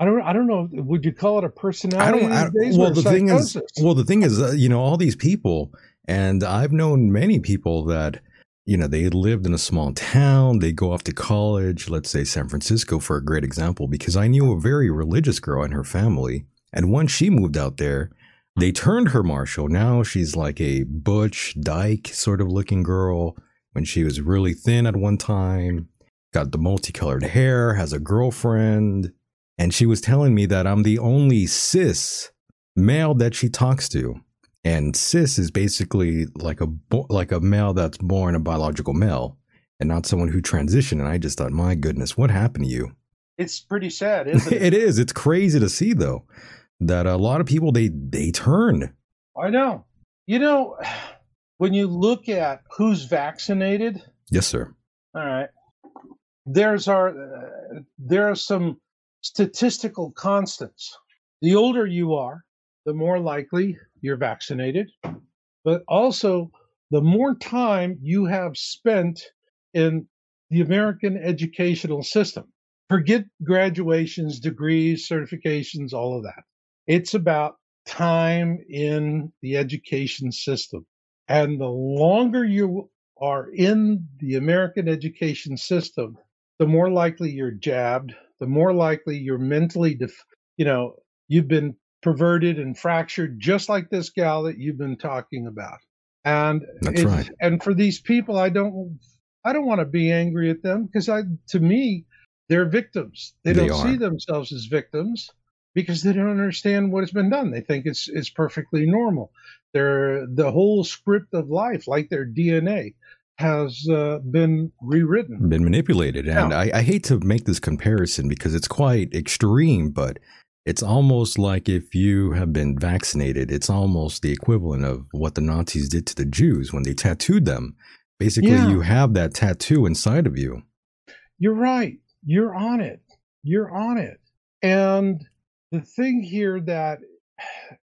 I don't. I don't know. Would you call it a personality I don't. I, well, the thing is, well, the thing is, uh, you know, all these people, and I've known many people that, you know, they lived in a small town. They go off to college. Let's say San Francisco, for a great example, because I knew a very religious girl and her family, and once she moved out there, they turned her Marshall. Now she's like a butch dyke sort of looking girl. When she was really thin at one time, got the multicolored hair, has a girlfriend. And she was telling me that I'm the only cis male that she talks to. And cis is basically like a bo- like a male that's born a biological male and not someone who transitioned. And I just thought, my goodness, what happened to you? it's pretty sad, isn't it? it is. It's crazy to see though that a lot of people they they turn. I know. You know, when you look at who's vaccinated, Yes, sir. all right, there's our uh, there are some statistical constants. The older you are, the more likely you're vaccinated, but also the more time you have spent in the American educational system. Forget graduations, degrees, certifications, all of that. It's about time in the education system. And the longer you are in the American education system, the more likely you're jabbed, the more likely you're mentally, def- you know, you've been perverted and fractured, just like this gal that you've been talking about. And That's it's- right. And for these people, I don't, I don't want to be angry at them because I, to me, they're victims. They They don't see themselves as victims because they don't understand what has been done. They think it's it's perfectly normal. Their the whole script of life, like their DNA, has uh, been rewritten. Been manipulated. And. I, I hate to make this comparison because it's quite extreme, but it's almost like if you have been vaccinated, it's almost the equivalent of what the Nazis did to the Jews when they tattooed them. Basically, Yeah. you have that tattoo inside of you. You're right. You're on it. You're on it. And the thing here that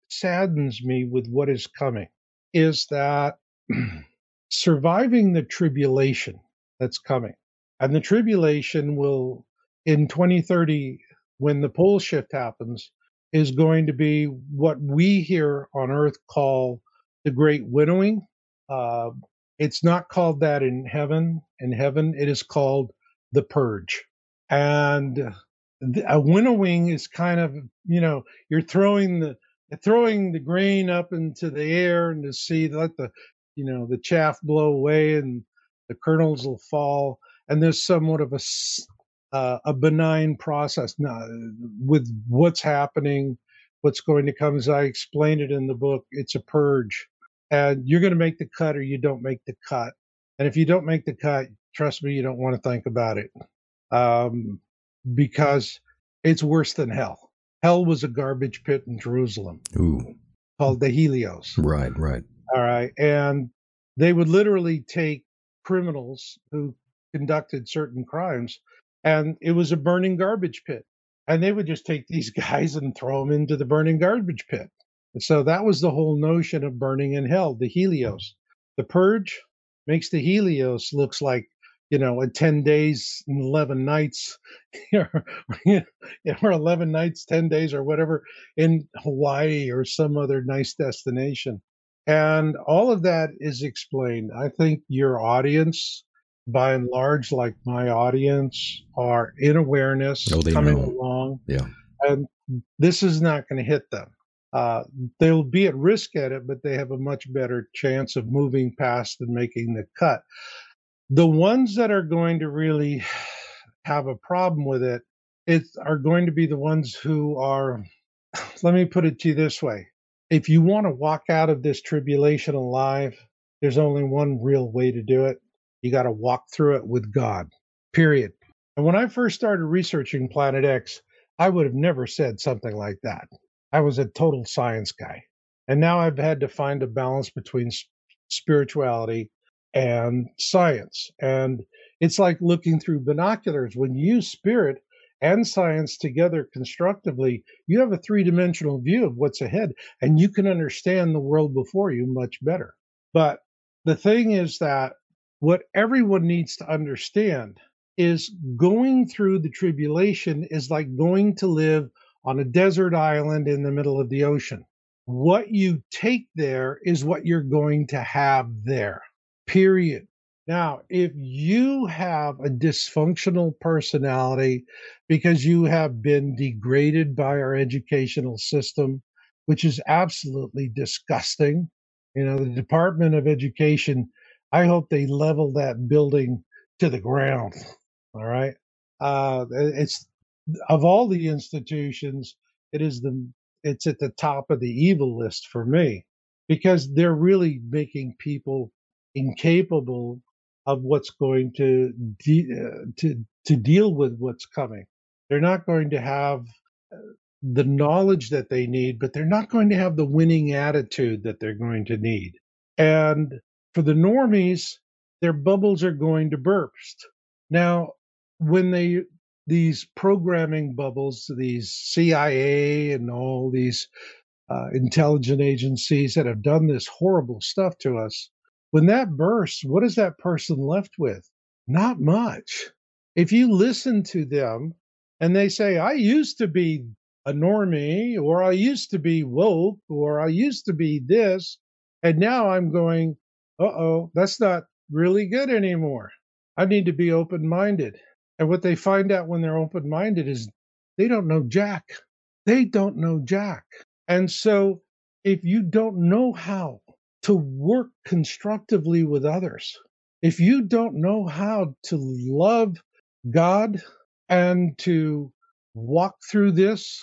saddens me with what is coming is that surviving the tribulation that's coming, and the tribulation will, in 2030, when the pole shift happens, is going to be what we here on earth call the great winnowing. Uh, it's not called that in heaven. In heaven, it is called the purge. And a winnowing is kind of, you know, you're throwing the throwing the grain up into the air and to see let the, you know, the chaff blow away and the kernels will fall. And there's somewhat of a uh, a benign process now with what's happening, what's going to come. As I explain it in the book, it's a purge, and you're going to make the cut or you don't make the cut. And if you don't make the cut, trust me, you don't want to think about it um, because it's worse than hell. hell was a garbage pit in Jerusalem Ooh, called the Helios. right, right. All right. And they would literally take criminals who conducted certain crimes, and it was a burning garbage pit. And they would just take these guys and throw them into the burning garbage pit. And so that was the whole notion of burning in hell, the Helios. The purge makes the Helios looks like, you know, a 10 days and 11 nights, or 11 nights, 10 days, or whatever in Hawaii or some other nice destination. And all of that is explained. I think your audience, by and large, like my audience, are in awareness, Oh, coming know. along, Yeah. and this is not going to hit them. Uh, they'll be at risk at it, but they have a much better chance of moving past and making the cut. The ones that are going to really have a problem with it, it are going to be the ones who are. Let me put it to you this way: if you want to walk out of this tribulation alive, there's only one real way to do it. You got to walk through it with God. Period. And when I first started researching Planet X, I would have never said something like that. I was a total science guy. And now I've had to find a balance between spirituality and science. And it's like looking through binoculars. When you use spirit and science together constructively, you have a three dimensional view of what's ahead and you can understand the world before you much better. But the thing is that what everyone needs to understand is going through the tribulation is like going to live on a desert island in the middle of the ocean. What you take there is what you're going to have there, period. Now, if you have a dysfunctional personality because you have been degraded by our educational system, which is absolutely disgusting, you know, the Department of Education, I hope they level that building to the ground. All right. Uh, it's of all the institutions, it is the it's at the top of the evil list for me because they're really making people incapable of what's going to de- uh, to to deal with what's coming. They're not going to have uh, the knowledge that they need, but they're not going to have the winning attitude that they're going to need. And for the normies, their bubbles are going to burst. Now, when they these programming bubbles, these CIA and all these uh, intelligent agencies that have done this horrible stuff to us, when that bursts, what is that person left with? Not much. If you listen to them and they say, I used to be a normie, or I used to be woke, or I used to be this, and now I'm going, uh oh, that's not really good anymore. I need to be open minded. And what they find out when they're open minded is they don't know Jack. They don't know Jack. And so if you don't know how to work constructively with others, if you don't know how to love God and to walk through this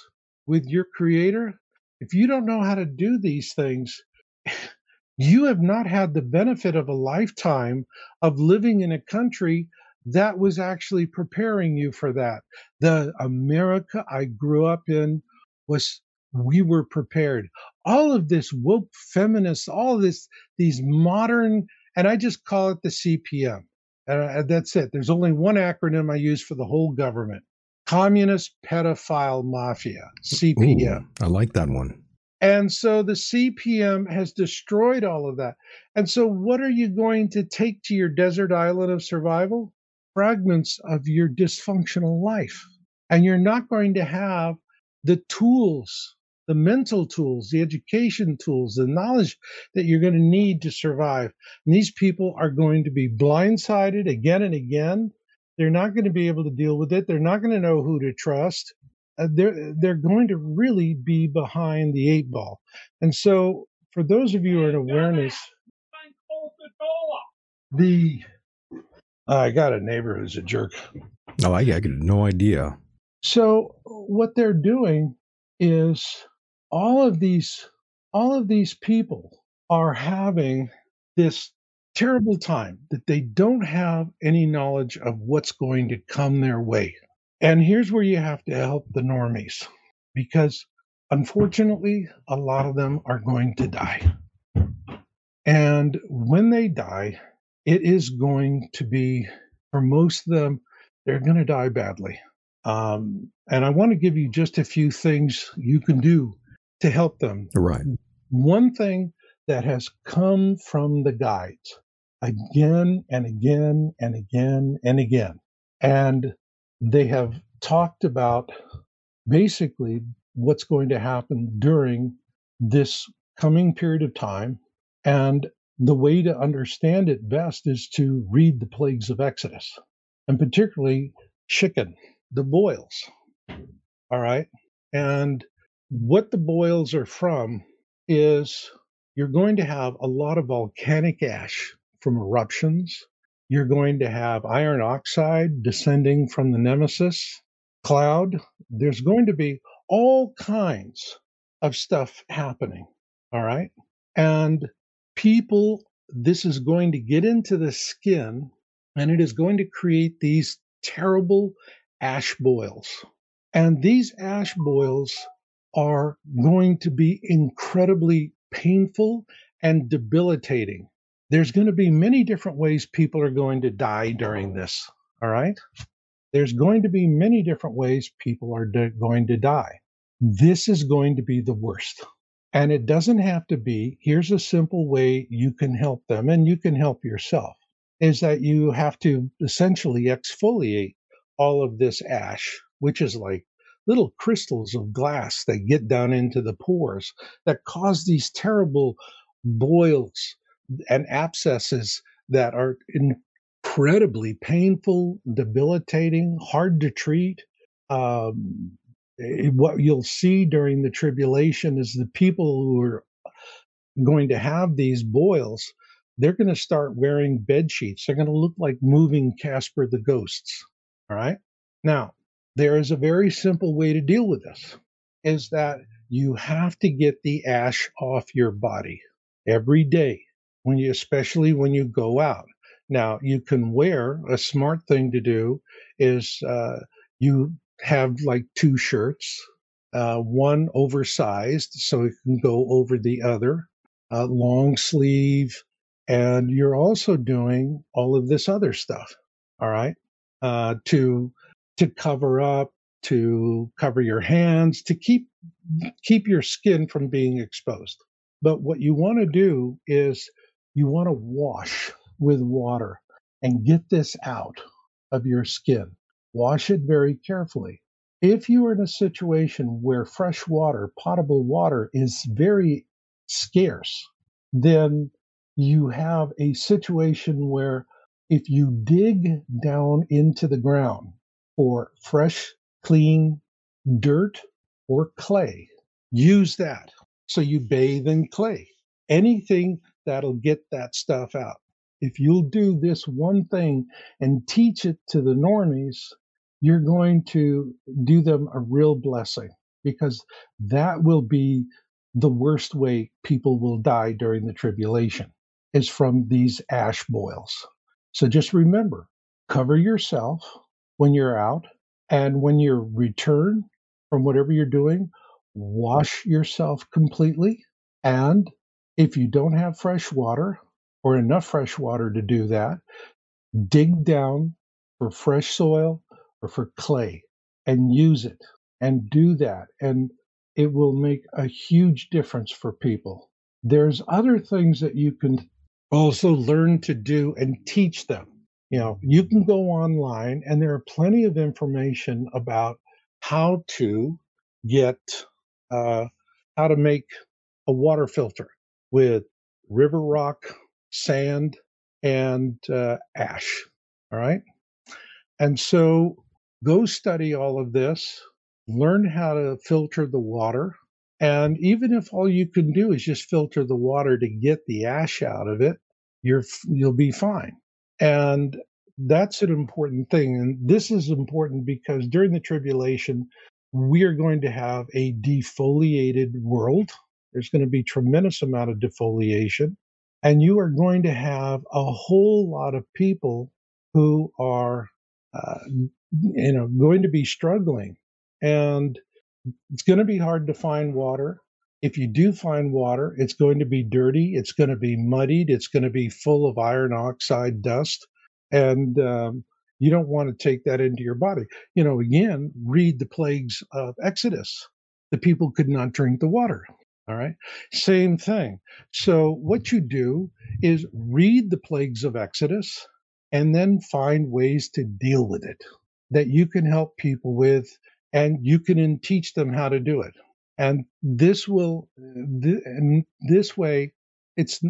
with your creator, if you don't know how to do these things, you have not had the benefit of a lifetime of living in a country that was actually preparing you for that. The America I grew up in was we were prepared. All of this woke feminists, all this, these modern, and I just call it the CPM. Uh, that's it. There's only one acronym I use for the whole government Communist Pedophile Mafia, CPM. Ooh, I like that one. And so the CPM has destroyed all of that. And so, what are you going to take to your desert island of survival? Fragments of your dysfunctional life. And you're not going to have the tools, the mental tools, the education tools, the knowledge that you're going to need to survive. And these people are going to be blindsided again and again. They're not going to be able to deal with it. They're not going to know who to trust uh, they're they're going to really be behind the eight ball. And so, for those of you who are in awareness, the uh, I got a neighbor who's a jerk. Oh, I, I had no idea. So what they're doing is all of these all of these people are having this terrible time that they don't have any knowledge of what's going to come their way. And here's where you have to help the normies because unfortunately, a lot of them are going to die. And when they die, it is going to be, for most of them, they're going to die badly. Um, and I want to give you just a few things you can do to help them. Right. One thing that has come from the guides again and again and again and again. And they have talked about basically what's going to happen during this coming period of time. And the way to understand it best is to read the plagues of Exodus, and particularly chicken, the boils. All right. And what the boils are from is you're going to have a lot of volcanic ash from eruptions. You're going to have iron oxide descending from the Nemesis cloud. There's going to be all kinds of stuff happening. All right. And people, this is going to get into the skin and it is going to create these terrible ash boils. And these ash boils are going to be incredibly painful and debilitating. There's going to be many different ways people are going to die during this. All right. There's going to be many different ways people are de- going to die. This is going to be the worst. And it doesn't have to be. Here's a simple way you can help them and you can help yourself is that you have to essentially exfoliate all of this ash, which is like little crystals of glass that get down into the pores that cause these terrible boils and abscesses that are incredibly painful, debilitating, hard to treat. Um, eh, what you'll see during the tribulation is the people who are going to have these boils, they're going to start wearing bed sheets. They're going to look like moving Casper the ghosts. All right. Now, there is a very simple way to deal with this is that you have to get the ash off your body every day when you especially when you go out. Now you can wear a smart thing to do is uh, you have like two shirts uh, one oversized so it can go over the other uh, long sleeve and you're also doing all of this other stuff all right? Uh, to to cover up, to cover your hands, to keep keep your skin from being exposed. But what you want to do is you want to wash with water and get this out of your skin. Wash it very carefully. If you are in a situation where fresh water, potable water, is very scarce, then you have a situation where if you dig down into the ground for fresh, clean dirt or clay, use that. So you bathe in clay. Anything that'll get that stuff out. If you'll do this one thing and teach it to the normies, you're going to do them a real blessing because that will be the worst way people will die during the tribulation is from these ash boils. So just remember, cover yourself when you're out and when you return from whatever you're doing, wash yourself completely. And if you don't have fresh water or enough fresh water to do that, dig down for fresh soil or for clay and use it and do that. And it will make a huge difference for people. There's other things that you can also learn to do and teach them. You know, you can go online and there are plenty of information about how to get, uh, how to make a water filter with river rock, sand, and uh, ash. All right. And so go study all of this, learn how to filter the water, and even if all you can do is just filter the water to get the ash out of it, you're you'll be fine. And that's an important thing. And this is important because during the tribulation, we are going to have a defoliated world. There's going to be tremendous amount of defoliation. And you are going to have a whole lot of people who are, uh, you know, going to be struggling. And it's going to be hard to find water. If you do find water, it's going to be dirty. It's going to be muddied. It's going to be full of iron oxide dust. And um, you don't want to take that into your body. You know, again, read the plagues of Exodus. The people could not drink the water. All right. Same thing. So, what you do is read the plagues of Exodus and then find ways to deal with it that you can help people with and you can teach them how to do it. And this will, this way, it's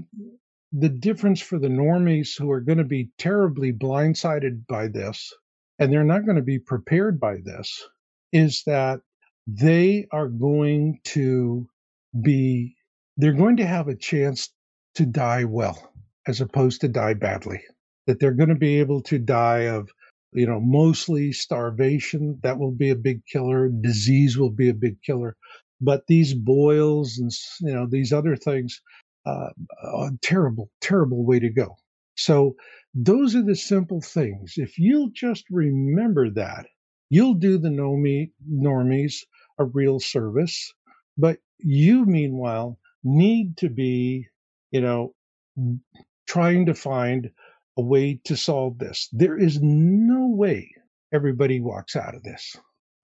the difference for the normies who are going to be terribly blindsided by this and they're not going to be prepared by this is that they are going to be they're going to have a chance to die well as opposed to die badly. That they're going to be able to die of you know mostly starvation that will be a big killer disease will be a big killer but these boils and you know these other things uh, a terrible terrible way to go so those are the simple things if you'll just remember that you'll do the normie, normies a real service but you, meanwhile, need to be, you know, trying to find a way to solve this. There is no way everybody walks out of this.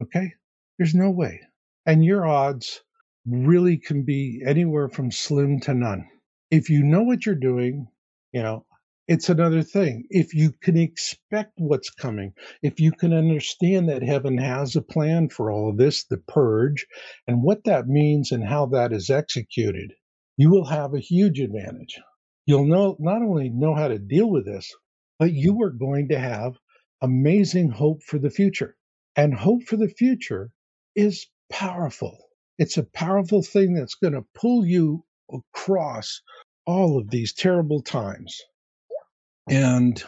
Okay? There's no way. And your odds really can be anywhere from slim to none. If you know what you're doing, you know, it's another thing. If you can expect what's coming, if you can understand that heaven has a plan for all of this, the purge, and what that means and how that is executed, you will have a huge advantage. You'll know not only know how to deal with this, but you are going to have amazing hope for the future. And hope for the future is powerful. It's a powerful thing that's going to pull you across all of these terrible times and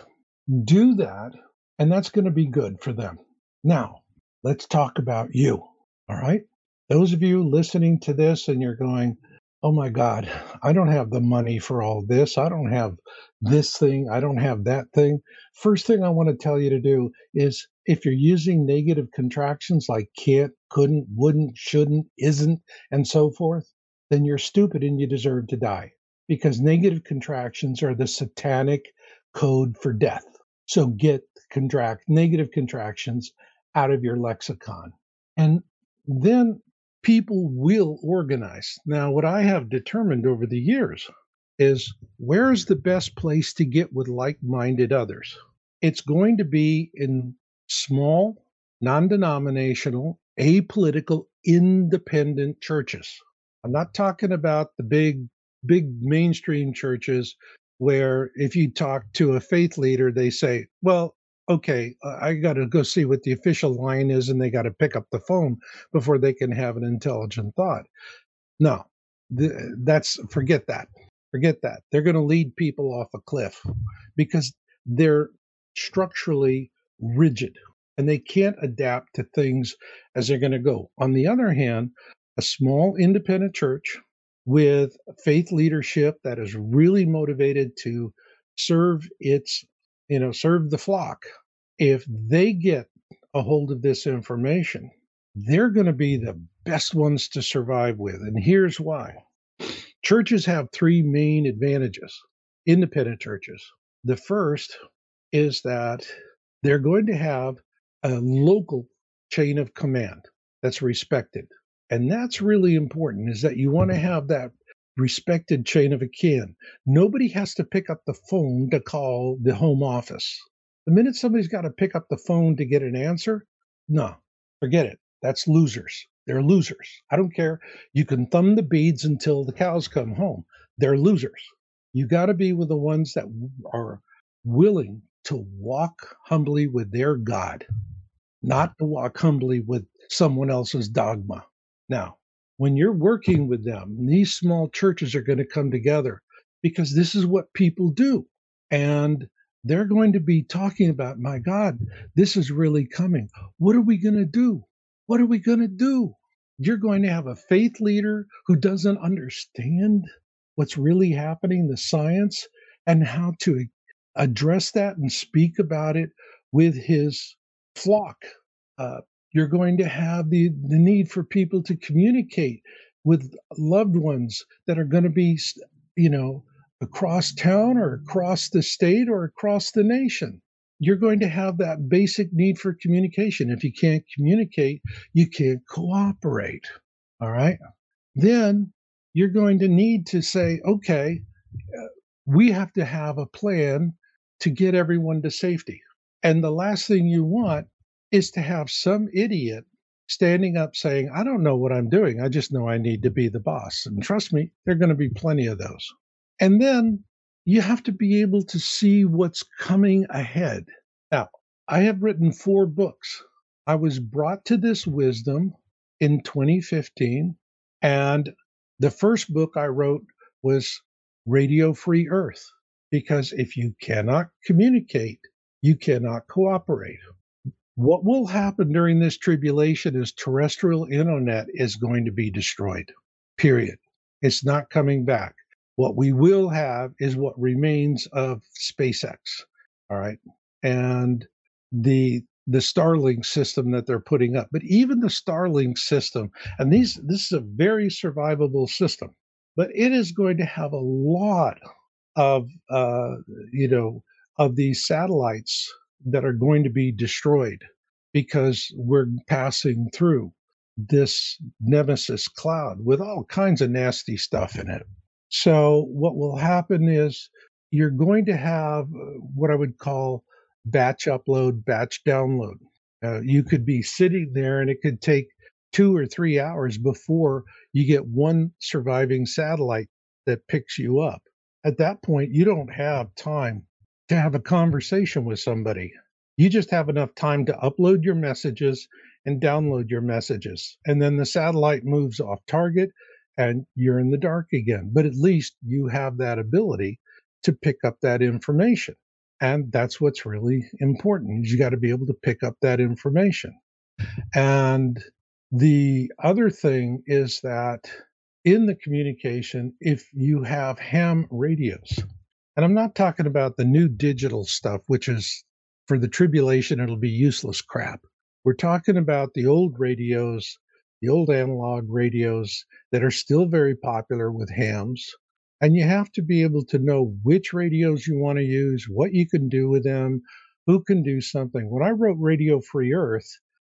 do that. And that's going to be good for them. Now, let's talk about you. All right. Those of you listening to this and you're going, oh my God, I don't have the money for all this. I don't have this thing. I don't have that thing. First thing I want to tell you to do is if you're using negative contractions like can't, couldn't, wouldn't, shouldn't, isn't, and so forth, then you're stupid and you deserve to die because negative contractions are the satanic code for death. So get contract negative contractions out of your lexicon. And then people will organize. Now, what I have determined over the years is where's the best place to get with like minded others? It's going to be in small, non denominational, apolitical, independent churches. I'm not talking about the big, big mainstream churches where if you talk to a faith leader, they say, well, okay, uh, I got to go see what the official line is, and they got to pick up the phone before they can have an intelligent thought. No, that's forget that. Forget that. They're going to lead people off a cliff because they're structurally rigid and they can't adapt to things as they're going to go. On the other hand, a small independent church with faith leadership that is really motivated to serve its, you know, serve the flock, if they get a hold of this information, they're going to be the best ones to survive with. And here's why churches have three main advantages, independent churches. The first is that they're going to have a local chain of command that's respected. And that's really important is that you want to mm-hmm. have that respected chain of kin. Nobody has to pick up the phone to call the home office. The minute somebody's got to pick up the phone to get an answer, no, forget it. That's losers. They're losers. I don't care. You can thumb the beads until the cows come home. They're losers. You got to be with the ones that are willing to walk humbly with their God, not to walk humbly with someone else's dogma. Now, when you're working with them, these small churches are going to come together because this is what people do. And they're going to be talking about, my God, this is really coming. What are we going to do? What are we going to do? You're going to have a faith leader who doesn't understand what's really happening, the science, and how to address that and speak about it with his flock. Uh, You're going to have the, the need for people to communicate with loved ones that are going to be, you know, across town or across the state or across the nation. You're going to have that basic need for communication. If you can't communicate, you can't cooperate. All right. Then you're going to need to say, okay, uh, we have to have a plan to get everyone to safety. And the last thing you want is to have some idiot standing up saying, I don't know what I'm doing. I just know I need to be the boss. And trust me, there are going to be plenty of those. And then you have to be able to see what's coming ahead. Now, I have written four books. I was brought to this wisdom in 2015. And the first book I wrote was Radio Free Earth, because if you cannot communicate, you cannot cooperate. What will happen during this tribulation is terrestrial internet is going to be destroyed. Period. It's not coming back. What we will have is what remains of SpaceX. All right. And the the Starlink system that they're putting up. But even the Starlink system, and these this is a very survivable system, but it is going to have a lot of uh, you know of these satellites that are going to be destroyed because we're passing through this nemesis cloud with all kinds of nasty stuff in it. So, what will happen is you're going to have uh, what I would call batch upload, batch download. Uh, you could be sitting there and it could take two or three hours before you get one surviving satellite that picks you up. At that point, you don't have time to have a conversation with somebody. You just have enough time to upload your messages and download your messages. And then the satellite moves off target and you're in the dark again. But at least you have that ability to pick up that information. And that's what's really important. You got to be able to pick up that information. And the other thing is that in the communication, if you have ham radios, and I'm not talking about the new digital stuff, which is for the tribulation, it'll be useless crap. We're talking about the old radios, the old analog radios that are still very popular with hams. And you have to be able to know which radios you want to use, what you can do with them, who can do something. When I wrote Radio Free Earth,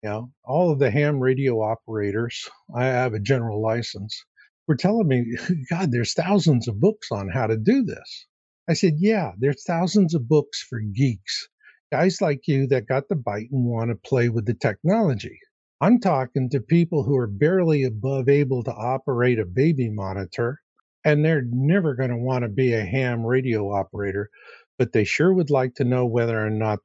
you know, all of the ham radio operators, I have a general license, were telling me, God, there's thousands of books on how to do this. I said, Yeah, there's thousands of books for geeks, guys like you that got the bite and want to play with the technology. I'm talking to people who are barely above able to operate a baby monitor, and they're never going to want to be a ham radio operator, but they sure would like to know whether or not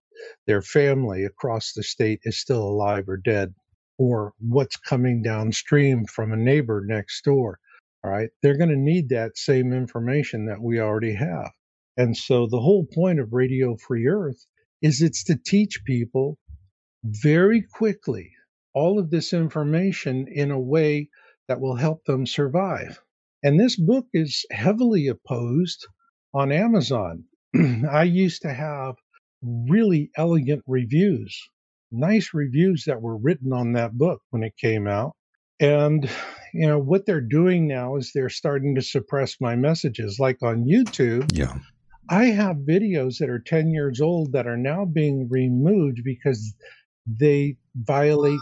their family across the state is still alive or dead, or what's coming downstream from a neighbor next door. All right. They're going to need that same information that we already have. And so the whole point of Radio Free Earth is it's to teach people very quickly all of this information in a way that will help them survive. And this book is heavily opposed on Amazon. I used to have really elegant reviews, nice reviews that were written on that book when it came out. And you know what they're doing now is they're starting to suppress my messages like on YouTube. Yeah. I have videos that are 10 years old that are now being removed because they violate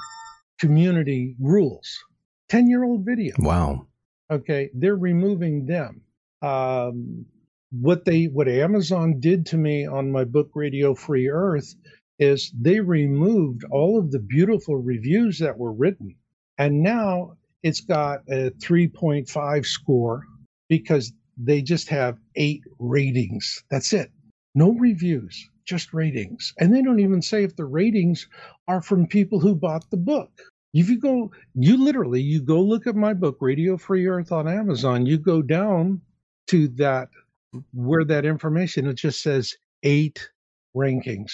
community rules. 10 year old video. Wow. Okay. They're removing them. Um, what they, what Amazon did to me on my book, Radio Free Earth, is they removed all of the beautiful reviews that were written. And now it's got a 3.5 score because they just have eight ratings. That's it. No reviews, just ratings. And they don't even say if the ratings are from people who bought the book. If you go, you literally, you go look at my book, Radio Free Earth on Amazon, you go down to that, where that information, it just says eight rankings.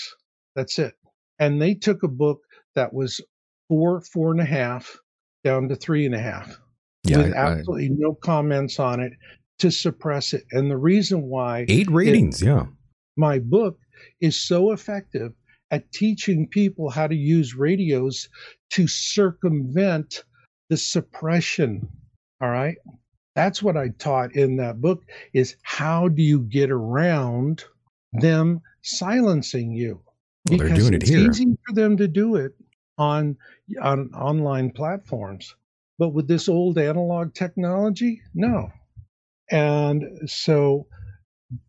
That's it. And they took a book that was four, four and a half down to three and a half Yeah. with I- I- absolutely no comments on it to suppress it. And the reason why eight ratings. yeah. my book is so effective at teaching people how to use radios to circumvent the suppression. All right. That's what I taught in that book is how do you get around them silencing you? Well, they're doing it it's here. easy for them to do it on on online platforms. But with this old analog technology, no. And so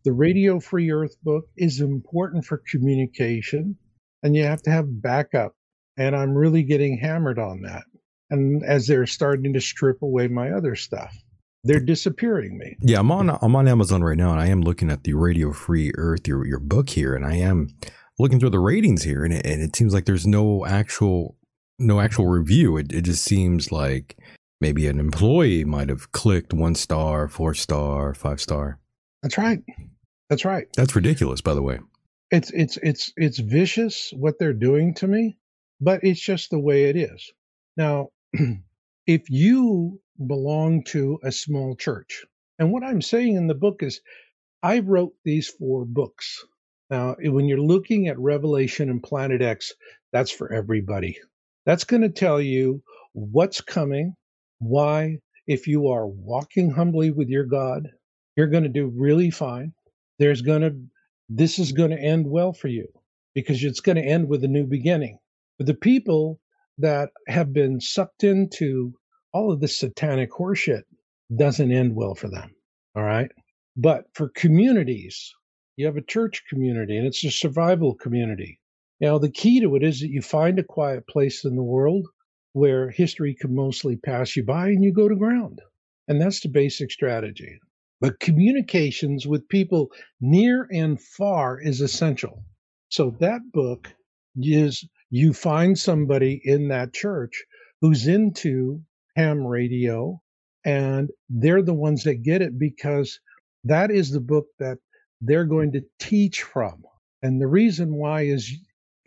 the Radio Free Earth book is important for communication, and you have to have backup. And I'm really getting hammered on that. And as they're starting to strip away my other stuff, they're disappearing me. Yeah, I'm on I'm on Amazon right now, and I am looking at the Radio Free Earth, your your book here, and I am looking through the ratings here, and it, and it seems like there's no actual no actual review. It it just seems like maybe an employee might have clicked one star, four star, five star. That's right. That's right. That's ridiculous, by the way. It's it's it's it's vicious what they're doing to me, but it's just the way it is. Now, if you belong to a small church, and what I'm saying in the book is I wrote these four books. Now, when you're looking at Revelation and Planet X, that's for everybody. That's going to tell you what's coming, why, if you are walking humbly with your God, you're going to do really fine. There's going to, this is going to end well for you because it's going to end with a new beginning. But the people that have been sucked into all of this satanic horseshit doesn't end well for them. All right. But for communities, you have a church community and it's a survival community. Now, the key to it is that you find a quiet place in the world where history can mostly pass you by and you go to ground. And that's the basic strategy. But communications with people near and far is essential. So that book is you find somebody in that church who's into ham radio and they're the ones that get it because that is the book that they're going to teach from. And the reason why is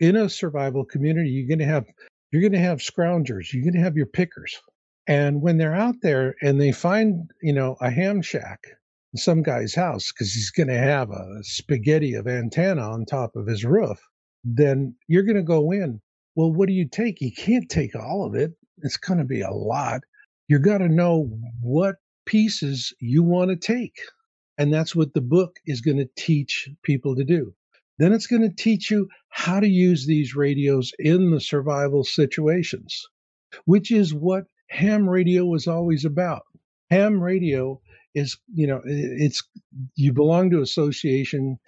in a survival community, you're going to have you're going to have scroungers, you're going to have your pickers. And when they're out there and they find, you know, a ham shack in some guy's house because he's going to have a spaghetti of antenna on top of his roof, then you're going to go in. Well, what do you take? You can't take all of it. It's going to be a lot. You got to know what pieces you want to take. And that's what the book is going to teach people to do. Then it's going to teach you how to use these radios in the survival situations, which is what ham radio was always about. Ham radio is, you know, it's you belong to association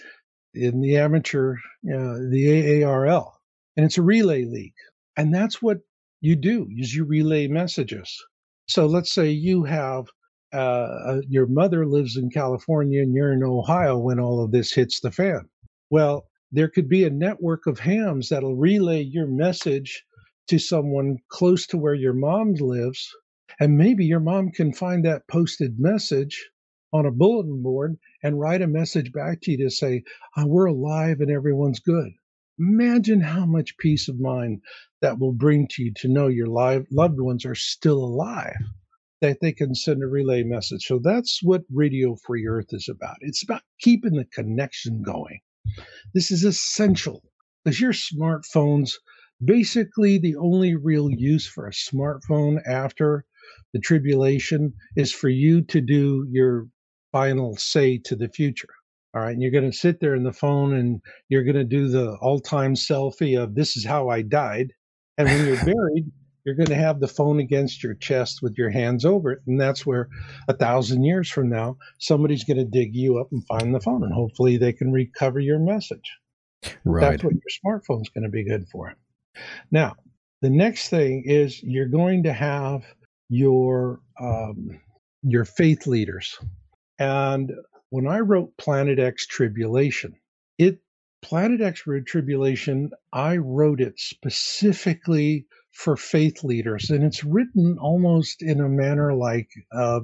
in the amateur, uh, the AARL, and it's a relay league, and that's what you do is you relay messages. So let's say you have uh, your mother lives in California and you're in Ohio when all of this hits the fan. Well, there could be a network of hams that'll relay your message to someone close to where your mom lives. And maybe your mom can find that posted message on a bulletin board and write a message back to you to say, oh, We're alive and everyone's good. Imagine how much peace of mind that will bring to you to know your live, loved ones are still alive, that they can send a relay message. So that's what Radio Free Earth is about. It's about keeping the connection going. This is essential because your smartphones, basically, the only real use for a smartphone after the tribulation is for you to do your final say to the future. All right. And you're going to sit there in the phone and you're going to do the all time selfie of this is how I died. And when you're buried, you're going to have the phone against your chest with your hands over it. And that's where a thousand years from now, somebody's going to dig you up and find the phone. And hopefully they can recover your message. Right. That's what your smartphone's going to be good for. Now, the next thing is you're going to have your um, your faith leaders. And when I wrote Planet X Tribulation, it Planet X Tribulation, I wrote it specifically for faith leaders, and it's written almost in a manner like, uh,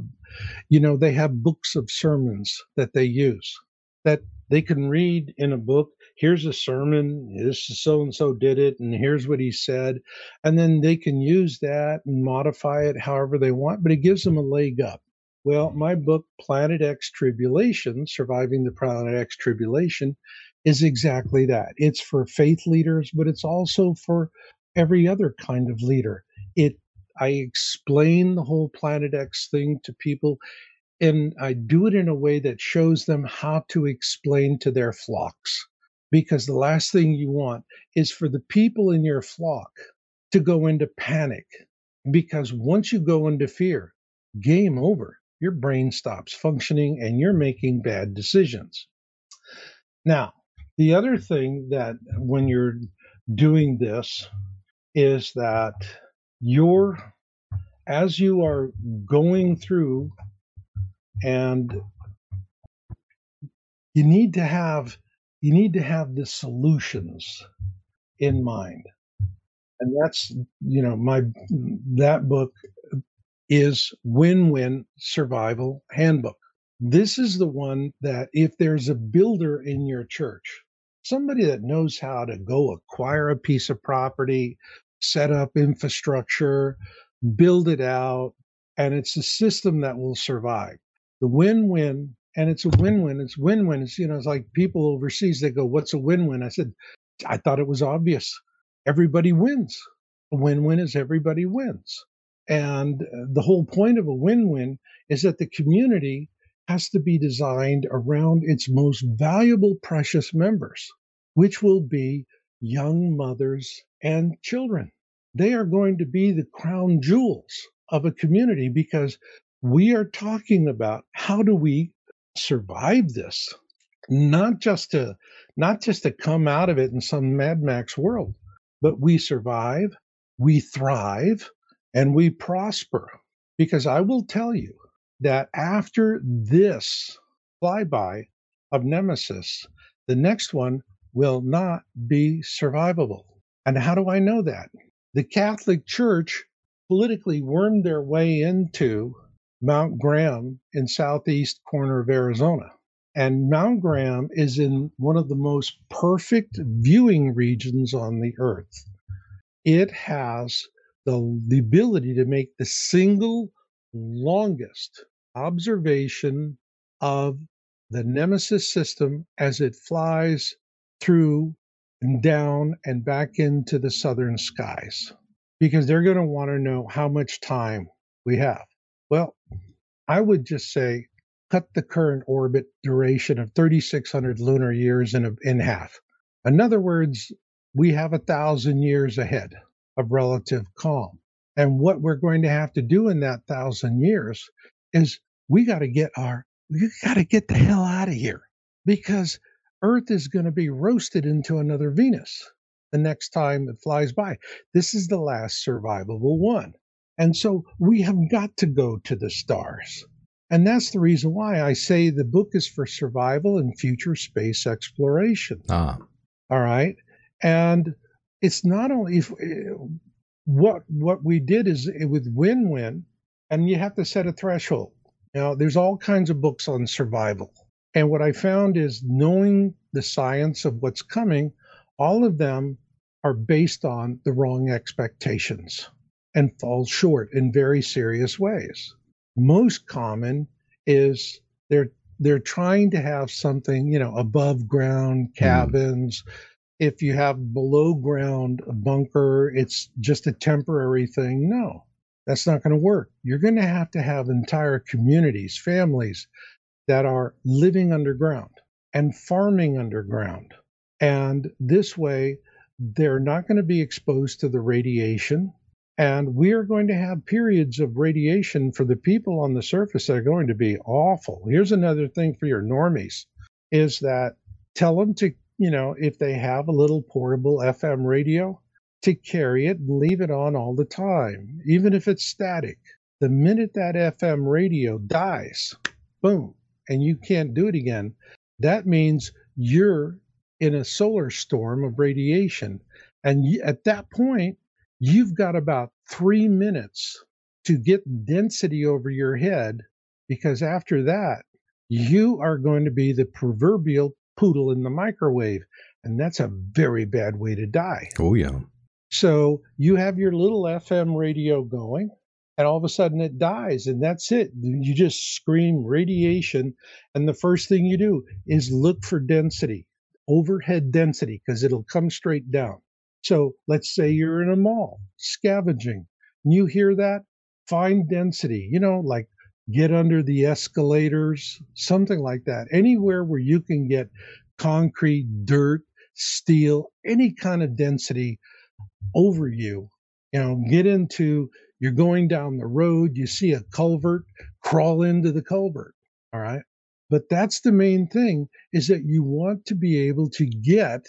you know, they have books of sermons that they use that they can read in a book. Here's a sermon. This so and so did it, and here's what he said, and then they can use that and modify it however they want. But it gives them a leg up. Well, my book, Planet X Tribulation, Surviving the Planet X Tribulation, is exactly that. It's for faith leaders, but it's also for every other kind of leader. It I explain the whole Planet X thing to people and I do it in a way that shows them how to explain to their flocks. Because the last thing you want is for the people in your flock to go into panic. Because once you go into fear, game over. Your brain stops functioning and you're making bad decisions. Now, the other thing that when you're doing this is that you're, as you are going through and you need to have you need to have the solutions in mind. And that's you know my that book is win-win survival handbook. This is the one that if there's a builder in your church somebody that knows how to go acquire a piece of property set up infrastructure build it out and it's a system that will survive. The win-win and it's a win-win it's win-win it's you know it's like people overseas they go what's a win-win? I said i thought it was obvious. Everybody wins. A win-win is everybody wins. And uh, the whole point of a win-win is that the community has to be designed around its most valuable precious members which will be young mothers and children. They are going to be the crown jewels of a community because we are talking about how do we survive this not just to not just to come out of it in some mad max world but we survive we thrive and we prosper. Because i will tell you that after this flyby of nemesis the next one will not be survivable and how do i know that the catholic church politically wormed their way into Mount Graham in southeast corner of Arizona. And Mount Graham is in one of the most perfect viewing regions on the earth. It has the, the ability to make the single longest observation of the Nemesis system as it flies through and down and back into the southern skies because they're going to want to know how much time we have. Well, I would just say cut the current orbit duration of 3,600 lunar years in, a, in half. In other words, we have a thousand years ahead of relative calm. And what we're going to have to do in that thousand years is we got to get our, we got to get the hell out of here because Earth is going to be roasted into another Venus the next time it flies by. This is the last survivable one. And so we have got to go to the stars. And that's the reason why I say the book is for survival and future space exploration. Ah. All right. And it's not only if, what what we did is with win-win, and you have to set a threshold. Now, there's all kinds of books on survival. And what I found is knowing the science of what's coming, all of them are based on the wrong expectations and falls short in very serious ways. Most common is they're they're trying to have something, you know, above ground hmm. cabins. Mm. If you have below ground bunker, it's just a temporary thing. No, that's not going to work. You're going to have to have entire communities, families that are living underground and farming underground. And this way, they're not going to be exposed to the radiation and we are going to have periods of radiation for the people on the surface that are going to be awful. Here's another thing for your normies is that tell them to, you know, if they have a little portable FM radio, to carry it and leave it on all the time, even if it's static. The minute that FM radio dies, boom, and you can't do it again, that means you're in a solar storm of radiation. And at that point, you've got about three minutes to get density over your head because after that, you are going to be the proverbial poodle in the microwave. And that's a very bad way to die. Oh, yeah. So you have your little FM radio going, and all of a sudden it dies, and that's it. You just scream radiation. And the first thing you do is look for density overhead density because it'll come straight down. So let's say you're in a mall scavenging. And you hear that? Find density, you know, like get under the escalators, something like that. Anywhere where you can get concrete, dirt, steel, any kind of density over you. You know, get into, you're going down the road, you see a culvert, crawl into the culvert. All right. But that's the main thing is that you want to be able to get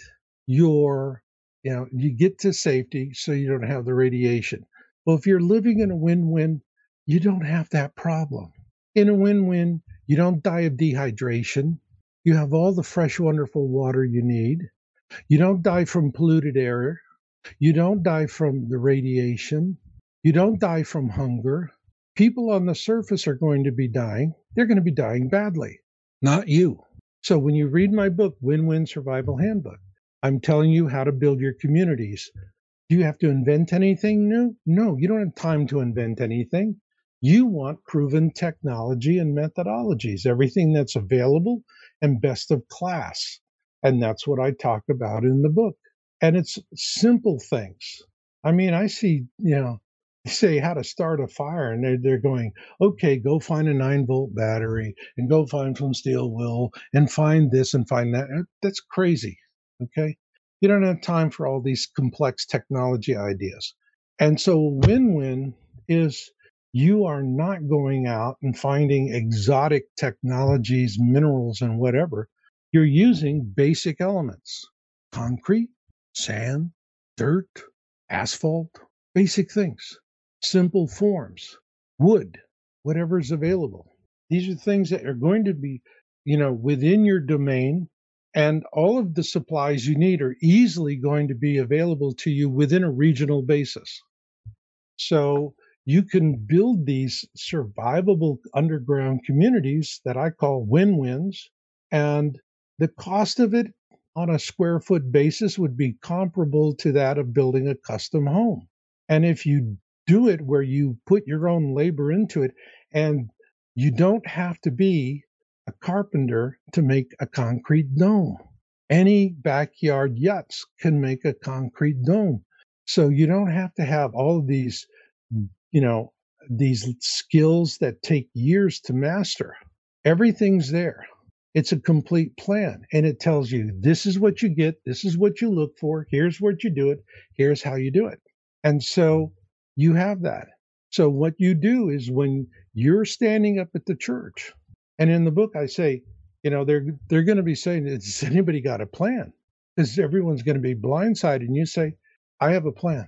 your, you know, you get to safety so you don't have the radiation. Well, if you're living in a win win, you don't have that problem. In a win win, you don't die of dehydration. You have all the fresh, wonderful water you need. You don't die from polluted air. You don't die from the radiation. You don't die from hunger. People on the surface are going to be dying. They're going to be dying badly not you. So when you read my book, Win Win Survival Handbook, I'm telling you how to build your communities. Do you have to invent anything new? No, you don't have time to invent anything. You want proven technology and methodologies, everything that's available and best of class. And that's what I talk about in the book. And it's simple things. I mean, I see, you know, say how to start a fire and they're, they're going okay go find a 9 volt battery and go find some steel wool and find this and find that that's crazy okay you don't have time for all these complex technology ideas and so win-win is you are not going out and finding exotic technologies minerals and whatever you're using basic elements concrete sand dirt asphalt basic things simple forms, wood, whatever's available. These are things that are going to be, you know, within your domain, and all of the supplies you need are easily going to be available to you within a regional basis. So you can build these survivable underground communities that I call win wins. And the cost of it on a square foot basis would be comparable to that of building a custom home. And if you do it where you put your own labor into it and you don't have to be a carpenter to make a concrete dome. Any backyard yachts can make a concrete dome. So you don't have to have all of these, you know, these skills that take years to master. Everything's there. It's a complete plan and it tells you this is what you get, this is what you look for, here's what you do it, here's how you do it. And so you have that. So what you do is when you're standing up at the church, and in the book I say, you know, they're they're going to be saying, "Has anybody got a plan?" Because everyone's going to be blindsided, and you say, "I have a plan,"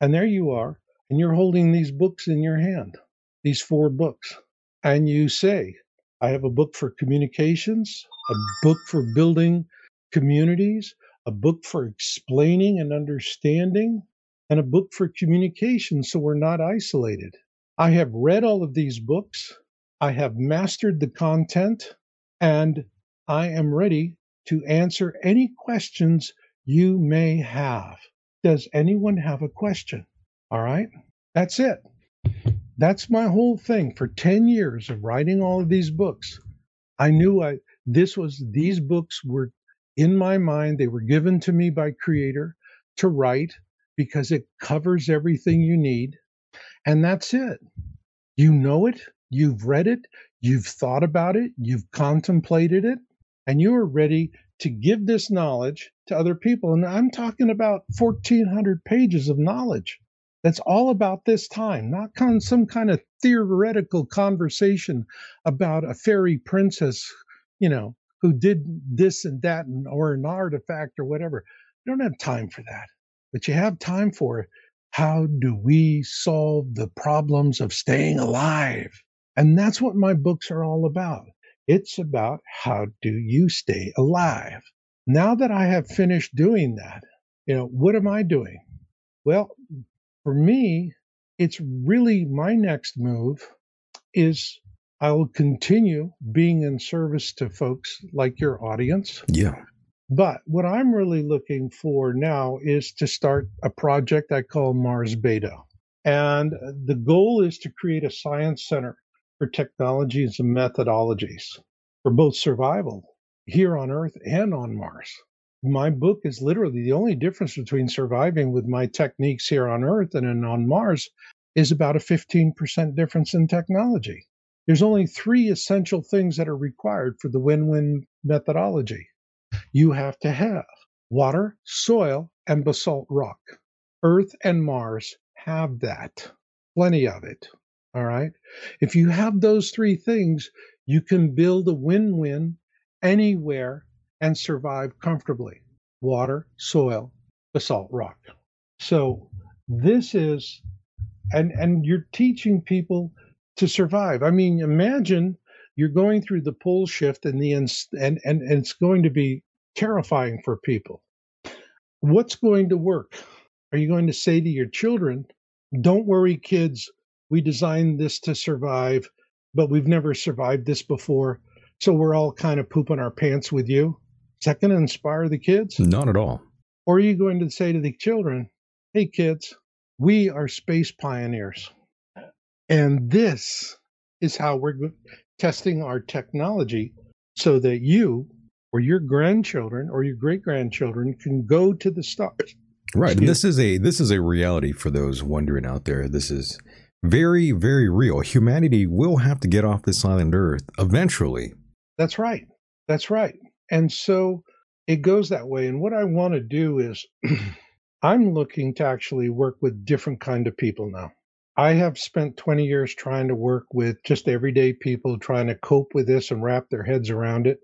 and there you are, and you're holding these books in your hand, these four books, and you say, "I have a book for communications, a book for building communities, a book for explaining and understanding, and a book for communication so we're not isolated. I have read all of these books, I have mastered the content, and I am ready to answer any questions you may have. Does anyone have a question? All right, that's it. That's my whole thing for 10 years of writing all of these books. I knew I this was these books were in my mind, they were given to me by creator to write because it covers everything you need. And that's it. You know it, you've read it, you've thought about it, you've contemplated it, and you are ready to give this knowledge to other people. And I'm talking about 1,400 pages of knowledge. That's all about this time, not some kind of theoretical conversation about a fairy princess, you know, who did this and that, and, or an artifact or whatever. You don't have time for that but you have time for how do we solve the problems of staying alive? And that's what my books are all about. It's about how do you stay alive? Now that I have finished doing that, you know, what am I doing? Well, for me, it's really my next move is I will continue being in service to folks like your audience. Yeah. But what I'm really looking for now is to start a project I call Mars Beta. And the goal is to create a science center for technologies and methodologies for both survival here on Earth and on Mars. My book is literally the only difference between surviving with my techniques here on Earth and on Mars is about a 15% difference in technology. There's only three essential things that are required for the win win methodology. You have to have water, soil, and basalt rock. Earth and Mars have that, plenty of it. All right. If you have those three things, you can build a win win anywhere and survive comfortably water, soil, basalt rock. So this is, and, and you're teaching people to survive. I mean, imagine you're going through the pole shift and the and, and and it's going to be terrifying for people. What's going to work? Are you going to say to your children, "Don't worry, kids. We designed this to survive, but we've never survived this before, so we're all kind of pooping our pants with you." Is that going to inspire the kids? Not at all. Or are you going to say to the children, "Hey, kids, we are space pioneers." And this is how we're testing our technology so that you or your grandchildren or your great grandchildren can go to the stars. Right. And this is a this is a reality for those wondering out there. This is very, very real. Humanity will have to get off this island Earth eventually. That's right. That's right. And so it goes that way. And what I want to do is I'm looking to actually work with different kind of people now. I have spent 20 years trying to work with just everyday people trying to cope with this and wrap their heads around it.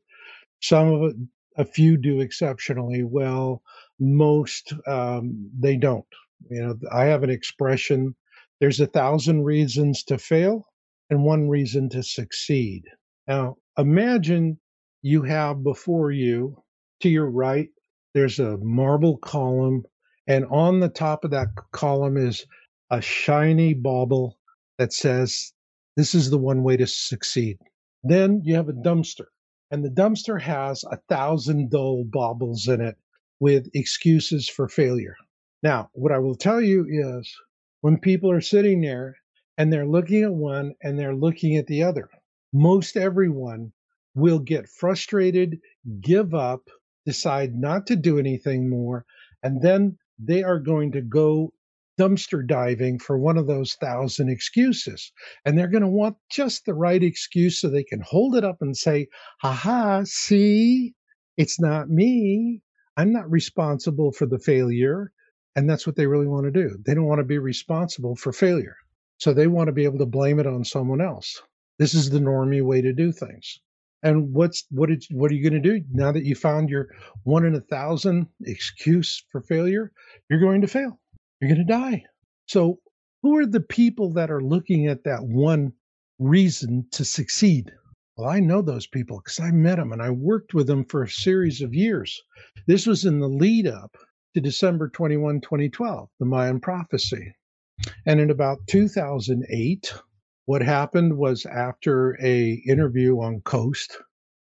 Some of it, a few do exceptionally well. Most um, they don't. You know, I have an expression: "There's a thousand reasons to fail and one reason to succeed." Now, imagine you have before you, to your right, there's a marble column, and on the top of that column is a shiny bauble that says, This is the one way to succeed. Then you have a dumpster, and the dumpster has a thousand dull baubles in it with excuses for failure. Now, what I will tell you is when people are sitting there and they're looking at one and they're looking at the other, most everyone will get frustrated, give up, decide not to do anything more, and then they are going to go dumpster diving for one of those thousand excuses. And they're going to want just the right excuse so they can hold it up and say, haha, see, it's not me. I'm not responsible for the failure. And that's what they really want to do. They don't want to be responsible for failure. So they want to be able to blame it on someone else. This is the normie way to do things. And what's what is what are you going to do now that you found your one in a thousand excuse for failure? You're going to fail you're going to die. So, who are the people that are looking at that one reason to succeed? Well, I know those people because I met them and I worked with them for a series of years. This was in the lead up to December 21, 2012, the Mayan prophecy. And in about 2008, what happened was after a interview on Coast,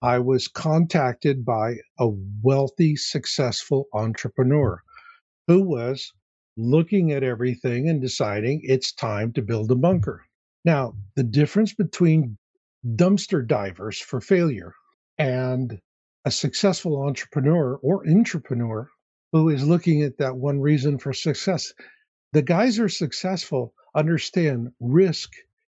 I was contacted by a wealthy, successful entrepreneur who was looking at everything and deciding it's time to build a bunker. Now, the difference between dumpster divers for failure and a successful entrepreneur or entrepreneur who is looking at that one reason for success. The guys are successful understand risk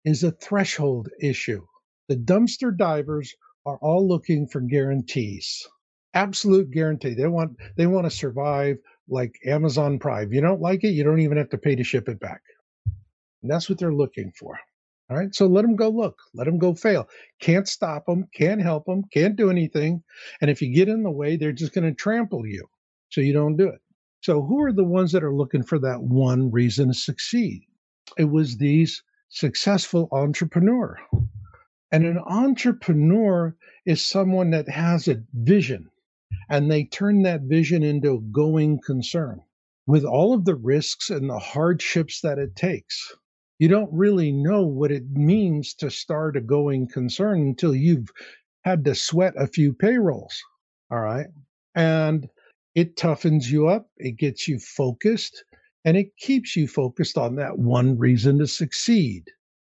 is a threshold issue. The dumpster divers are all looking for guarantees. Absolute guarantee. They want they want to survive like Amazon Prime. You don't like it, you don't even have to pay to ship it back. And that's what they're looking for. All right. So let them go look, let them go fail. Can't stop them, can't help them, can't do anything. And if you get in the way, they're just going to trample you. So you don't do it. So who are the ones that are looking for that one reason to succeed? It was these successful entrepreneur. And an entrepreneur is someone that has a vision and they turn that vision into a going concern with all of the risks and the hardships that it takes. You don't really know what it means to start a going concern until you've had to sweat a few payrolls. All right. And it toughens you up, it gets you focused, and it keeps you focused on that one reason to succeed.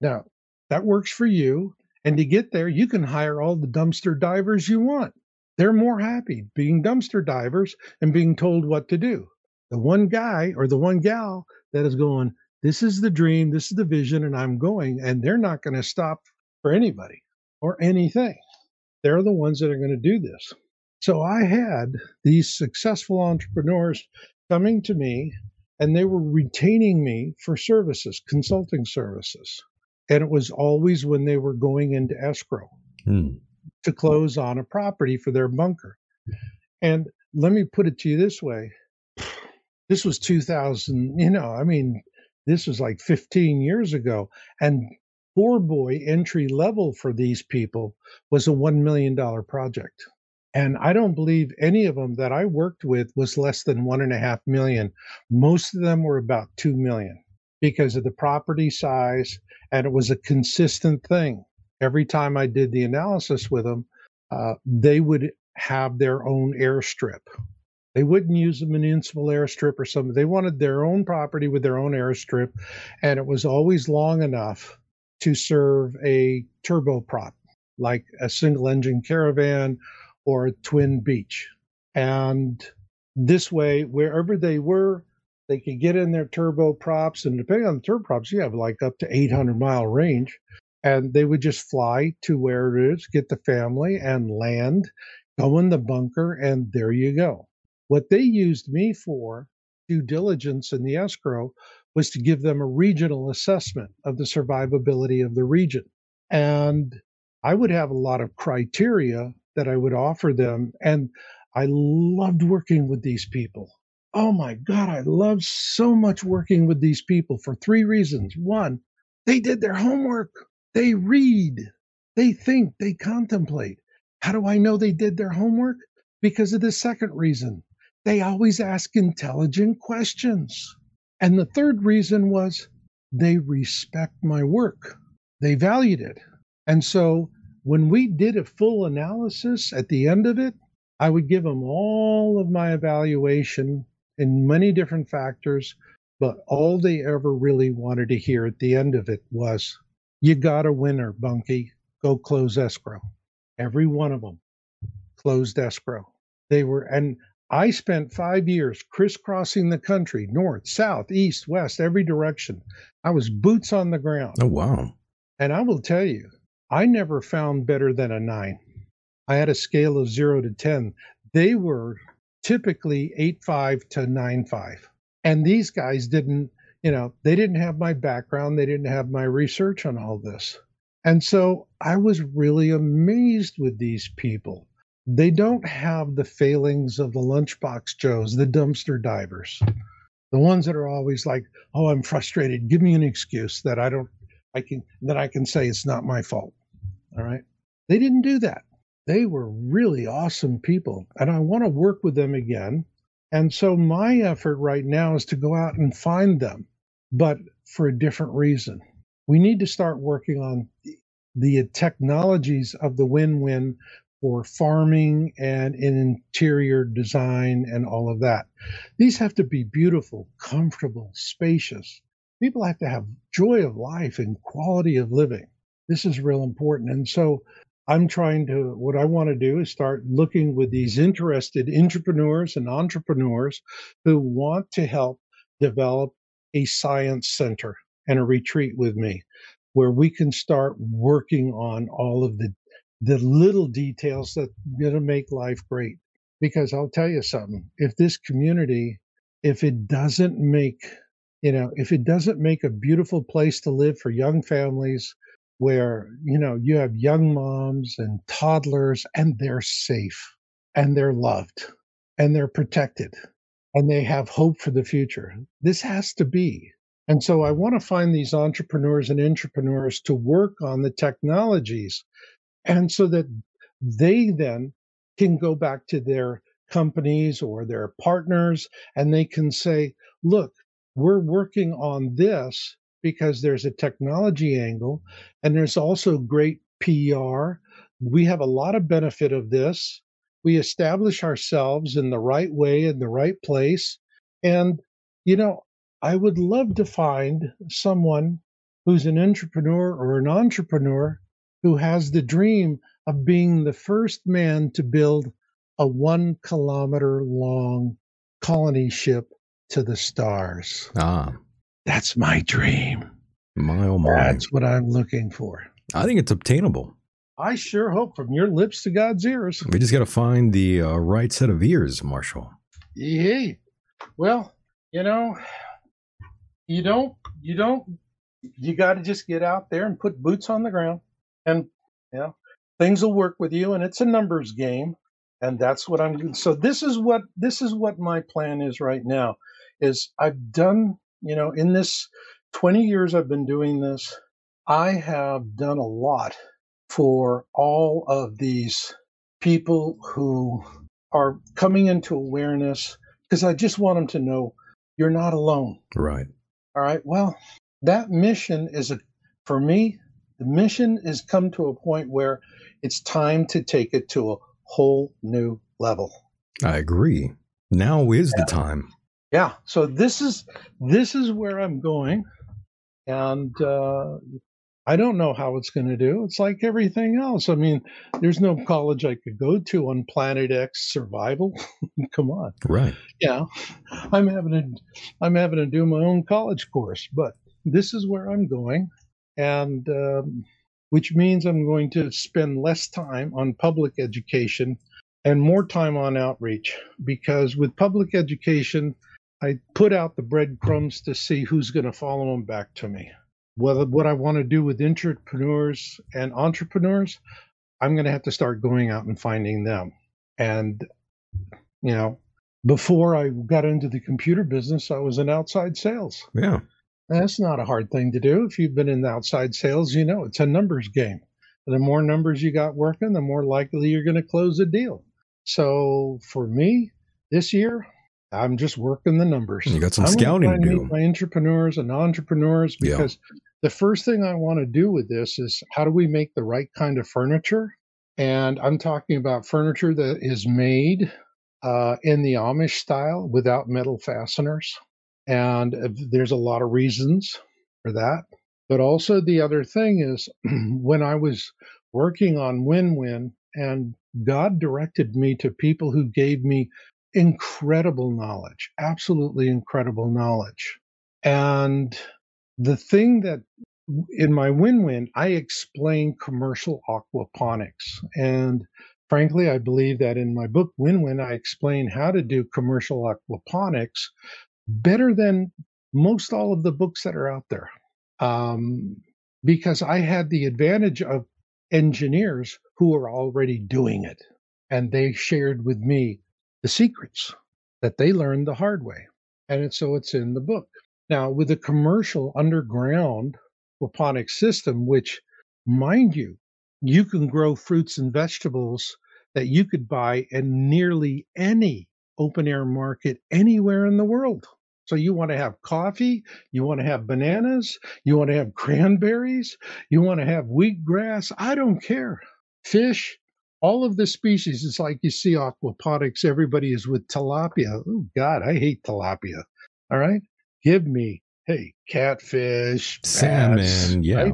Now, that works for you. And to get there, you can hire all the dumpster divers you want They're more happy being dumpster divers and being told what to do. The one guy or the one gal that is going, this is the dream, this is the vision, and I'm going, and they're not going to stop for anybody or anything. They're the ones that are going to do this. So I had these successful entrepreneurs coming to me and they were retaining me for services, consulting services. And it was always when they were going into escrow Hmm. to close on a property for their bunker. And let me put it to you this way this was 2000, you know, I mean, this was like 15 years ago. And four boy entry level for these people was a $1 million project. And I don't believe any of them that I worked with was less than one and a half million. Most of them were about 2 million because of the property size. And it was a consistent thing. Every time I did the analysis with them, uh, they would have their own airstrip. They wouldn't use a municipal airstrip or something. They wanted their own property with their own airstrip. And it was always long enough to serve a turboprop, like a single engine caravan or Twin Beech. And this way, wherever they were, they could get in their turboprops. And depending on the turboprops, you have like up to 800 mile range. And they would just fly to where it is, get the family and land, go in the bunker, and there you go. What they used me for, due diligence in the escrow, was to give them a regional assessment of the survivability of the region. And I would have a lot of criteria that I would offer them. And I loved working with these people. Oh my God, I love so much working with these people for three reasons. One, they did their homework, they read, they think, they contemplate. How do I know they did their homework? Because of the second reason they always ask intelligent questions. And the third reason was they respect my work, they valued it. And so when we did a full analysis at the end of it, I would give them all of my evaluation in many different factors, but all they ever really wanted to hear at the end of it was, You got a winner, Bunky. Go close escrow. Every one of them closed escrow. They were, and I spent five years crisscrossing the country, north, south, east, west, every direction. I was boots on the ground. Oh, wow. And I will tell you, I never found better than a nine. I had a scale of zero to 10. They were typically eight five to nine five. And these guys didn't, you know, they didn't have my background, they didn't have my research on all this. And so I was really amazed with these people. They don't have the failings of the lunchbox Joes, the dumpster divers, the ones that are always like, "Oh, I'm frustrated. Give me an excuse that I don't, I can, that I can say it's not my fault." All right. They didn't do that. They were really awesome people, and I want to work with them again. And so my effort right now is to go out and find them, but for a different reason. We need to start working on the technologies of the win-win for farming and in interior design and all of that. These have to be beautiful, comfortable, spacious. People have to have joy of life and quality of living. This is real important. And so I'm trying to, what I want to do is start looking with these interested entrepreneurs and entrepreneurs who want to help develop a science center and a retreat with me where we can start working on all of the the little details that are going to make life great. Because I'll tell you something, if this community, if it doesn't make, you know, if it doesn't make a beautiful place to live for young families where, you know, you have young moms and toddlers and they're safe and they're loved and they're protected and they have hope for the future. This has to be. And so I want to find these entrepreneurs and entrepreneurs to work on the technologies and so that they then can go back to their companies or their partners and they can say, look, we're working on this because there's a technology angle and there's also great PR. We have a lot of benefit of this. We establish ourselves in the right way, in the right place. And, you know, I would love to find someone who's an entrepreneur or an entrepreneur who has the dream of being the first man to build a one kilometer long colony ship to the stars. Ah, That's my dream. my oh my. That's what I'm looking for. I think it's obtainable. I sure hope from your lips to God's ears. We just got to find the uh, right set of ears, Marshall. Yay. Well, you know, you don't, you don't, you got to just get out there and put boots on the ground, and you know, things will work with you. And it's a numbers game, and that's what I'm doing. So this is what this is what my plan is right now. Is I've done, you know, in this 20 years I've been doing this, I have done a lot for all of these people who are coming into awareness because I just want them to know you're not alone. Right. All right. Well, that mission is a, for me, the mission has come to a point where it's time to take it to a whole new level. I agree. Now is the time. Yeah. So this is this is where I'm going, and uh, I don't know how it's going to do. It's like everything else. I mean, there's no college I could go to on Planet X survival. Come on. Right. Yeah, I'm having to I'm having to do my own college course, but this is where I'm going, and um, which means I'm going to spend less time on public education and more time on outreach because with public education, I put out the breadcrumbs to see who's going to follow them back to me. Whether what I want to do with entrepreneurs and entrepreneurs, I'm going to have to start going out and finding them. And you know, before I got into the computer business, I was in outside sales. Yeah. That's not a hard thing to do. If you've been in outside sales, you know it's a numbers game. The more numbers you got working, the more likely you're going to close a deal. So for me, this year, I'm just working the numbers. You got some I'm scouting to do. My entrepreneurs and entrepreneurs Yeah. because the first thing I want to do with this is how do we make the right kind of furniture? And I'm talking about furniture that is made uh, in the Amish style without metal fasteners. And uh, there's a lot of reasons for that. But also, the other thing is when I was working on Win Win, and God directed me to people who gave me incredible knowledge, absolutely incredible knowledge. And the thing that in my Win Win, I explain commercial aquaponics. And frankly, I believe that in my book, Win Win, I explain how to do commercial aquaponics better than most all of the books that are out there. Um, because I had the advantage of engineers who were already doing it. And they shared with me the secrets that they learned the hard way. And so it's in the book. Now, with a commercial underground aquaponics system, which, mind you, you can grow fruits and vegetables that you could buy in nearly any open air market anywhere in the world. So you want to have coffee, you want to have bananas, you want to have cranberries, you want to have wheatgrass, I don't care. Fish, all of the species, it's like you see aquaponics, everybody is with tilapia. Oh God, I hate tilapia. All right. Give me, hey, catfish, bass, Salmon. Yeah. right?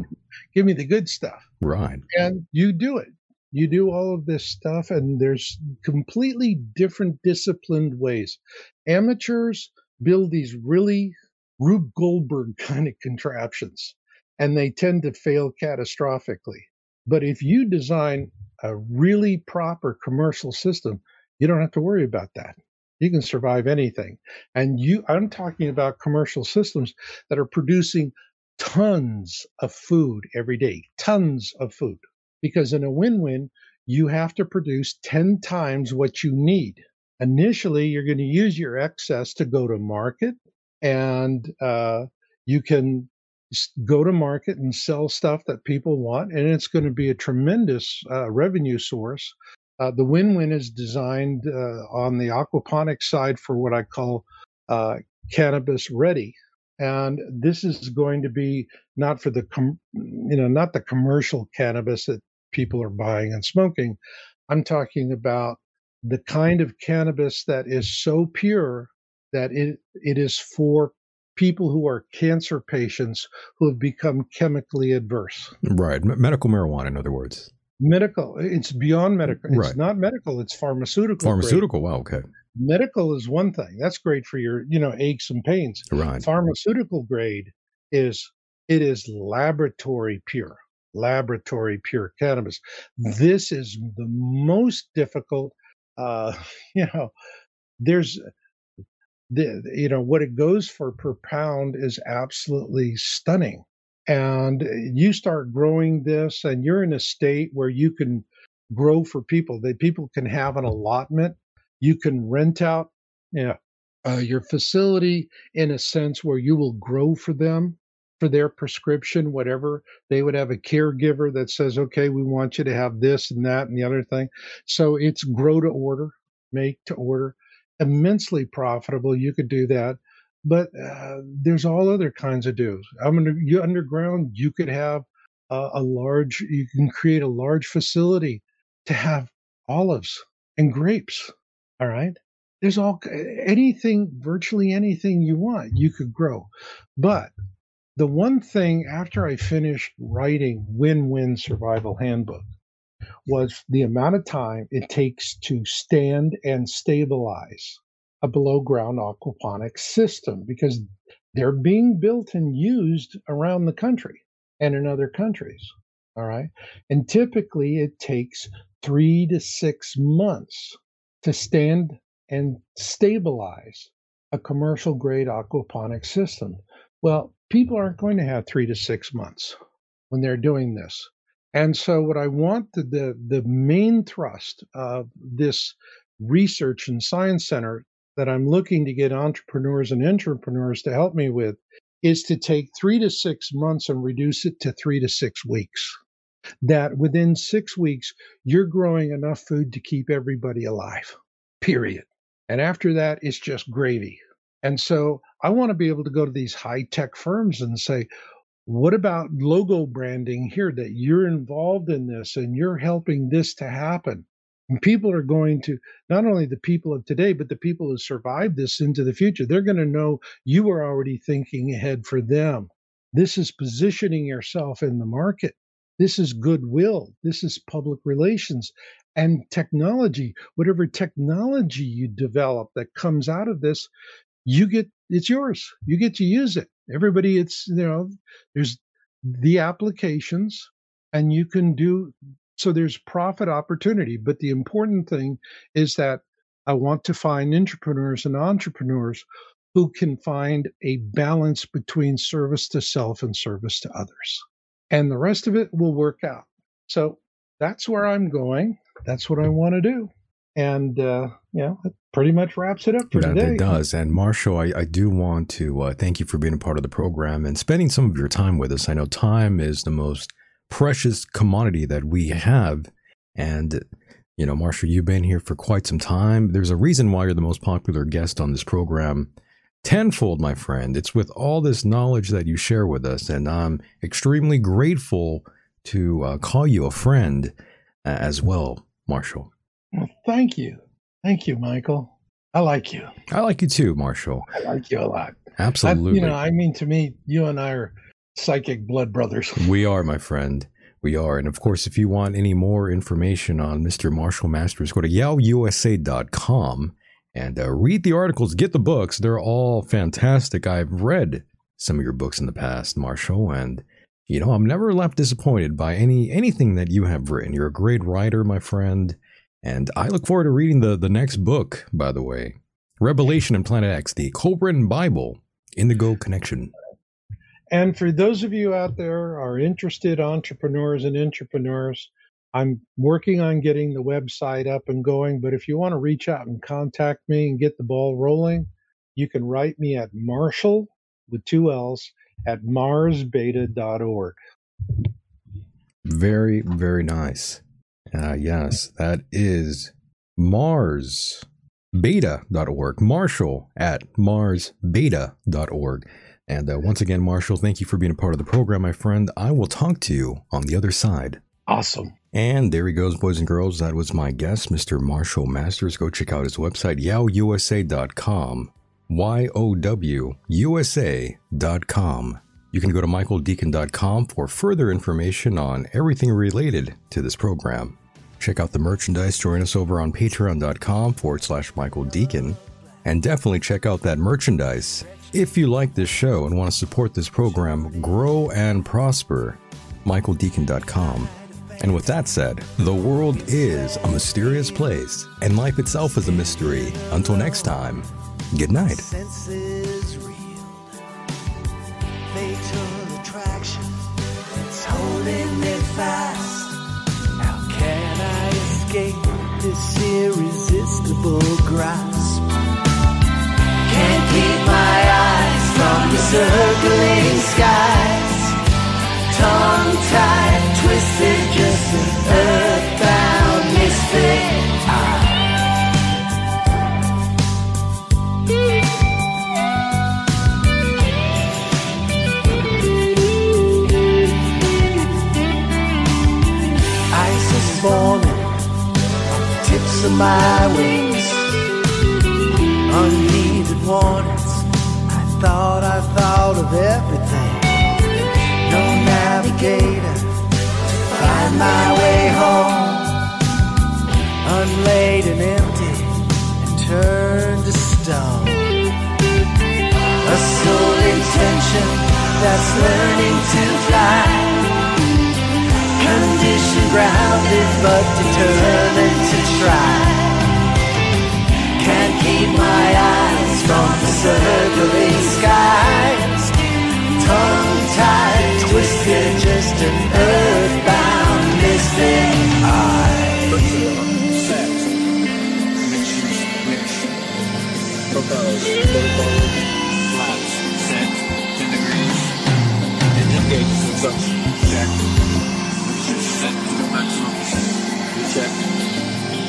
Give me the good stuff Right. and you do it you do all of this stuff and there's completely different disciplined ways amateurs build these really rube goldberg kind of contraptions and they tend to fail catastrophically but if you design a really proper commercial system you don't have to worry about that you can survive anything and you i'm talking about commercial systems that are producing tons of food every day, tons of food. Because in a win win, you have to produce 10 times what you need. Initially, you're going to use your excess to go to market, and uh, you can go to market and sell stuff that people want, and it's going to be a tremendous uh, revenue source. Uh, the win win is designed uh, on the aquaponics side for what I call uh, cannabis ready and this is going to be not for the com- you know not the commercial cannabis that people are buying and smoking i'm talking about the kind of cannabis that is so pure that it it is for people who are cancer patients who have become chemically adverse Right. M- medical marijuana, in other words. medical. It's beyond medical. It's Right. not medical. It's pharmaceutical. grade. Pharmaceutical. Wow. Okay. Medical is one thing. That's great for your, you know, aches and pains. Right. Pharmaceutical grade is it is laboratory pure, laboratory pure cannabis. This is the most difficult. Uh, you know, there's the you know what it goes for per pound is absolutely stunning. And you start growing this and you're in a state where you can grow for people that people can have an allotment. You can rent out know, uh, your facility in a sense where you will grow for them for their prescription whatever. They would have a caregiver that says okay we want you to have this and that and the other thing. So it's grow to order make to order immensely profitable you could do that but uh, there's all other kinds of do's i'm under you underground you could have uh, a large you can create a large facility to have olives and grapes all right? There's all anything virtually anything you want you could grow but the one thing after i finished writing win-win survival handbook was the amount of time it takes to stand and stabilize a below ground aquaponics system because they're being built and used around the country and in other countries. All right. And typically it takes three to six months to stand and stabilize a commercial grade aquaponics system. Well, people aren't going to have three to six months when they're doing this. And so, what I want the, the, the main thrust of this research and science center that I'm looking to get entrepreneurs and entrepreneurs to help me with is to take three to six months and reduce it to three to six weeks. That within six weeks, you're growing enough food to keep everybody alive, period. And after that, it's just gravy. And so I want to be able to go to these high tech firms and say, what about logo branding here that you're involved in this and you're helping this to happen? And people are going to, not only the people of today, but the people who survived this into the future, they're going to know you are already thinking ahead for them. This is positioning yourself in the market. This is goodwill. This is public relations and technology. Whatever technology you develop that comes out of this, you get it's yours. You get to use it. Everybody, it's you know, there's the applications, and you can do so. There's profit opportunity, but the important thing is that I want to find entrepreneurs and entrepreneurs who can find a balance between service to self and service to others, and the rest of it will work out. So that's where I'm going. That's what I want to do. And uh, yeah, that pretty much wraps it up for That, today. it does. And Marshall, I, I do want to uh, thank you for being a part of the program and spending some of your time with us. I know time is the most precious commodity that we have. And, you know, Marshall, you've been here for quite some time. There's a reason why you're the most popular guest on this program. Tenfold, my friend. It's with all this knowledge that you share with us. And I'm extremely grateful to uh, call you a friend uh, as well, Marshall. Well, thank you. Thank you, Michael. I like you. I like you too, Marshall. I like you a lot. I- Absolutely. you know, I mean, to me, you and I are psychic blood brothers. We are, my friend. We are. And of course, if you want any more information on Mr. Marshall Masters, go to yowusa.com and uh, read the articles, get the books. They're all fantastic. I've read some of your books in the past, Marshall, and you know, I'm never left disappointed by any anything that you have written. You're a great writer, my friend, and I look forward to reading the the next book, by the way. Revelation and Planet X, the co-written Bible, Indigo Connection. And for those of you out there are interested entrepreneurs and entrepreneurs, I'm working on getting the website up and going. But if you want to reach out and contact me and get the ball rolling, you can write me at Marshall with two L's at marsbeta.org. Very, very nice. Uh, yes, that is marsbeta.org. Marshall at marsbeta.org. And uh, once again, Marshall, thank you for being a part of the program, my friend. I will talk to you on the other side. Awesome. And there he goes, boys and girls. That was my guest, Mr. Marshall Masters. Go check out his website, yowusa.com. Y O W U S A.com. You can go to michaeldecon.com for further information on everything related to this program. Check out the merchandise. Join us over on patreon.com forward slash Michael Decon. And definitely check out that merchandise. If you like this show and want to support this program, grow and prosper, michaeldecon.com. And with that said, the world is a mysterious place, and life itself is a mystery. Until next time, good night. It's holding fast. How can I escape this irresistible grasp? Can't keep my eyes from the circling skies. Tongue tied, twisted, just an earthbound my wings. Unheeded warnings. I thought I thought of everything. No navigator to find my way home. Unlaid and empty and turned to stone. A soul intention that's learning to fly conditioned, grounded, but determined to try. Can't keep my eyes from the circling skies. Tongue tied, twisted, just an earthbound. Mixtures, mix. Propels, protocol, flaps, set, 10 degrees. Engine gauge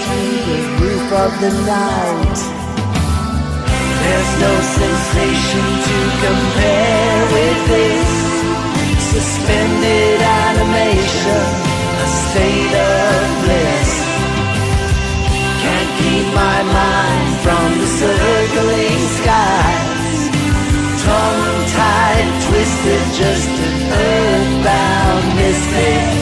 through the roof of the night. There's no sensation to compare with this suspended animation, a state of bliss. Can't keep my mind from the circling skies. Tongue tied, twisted, just an earthbound misfit.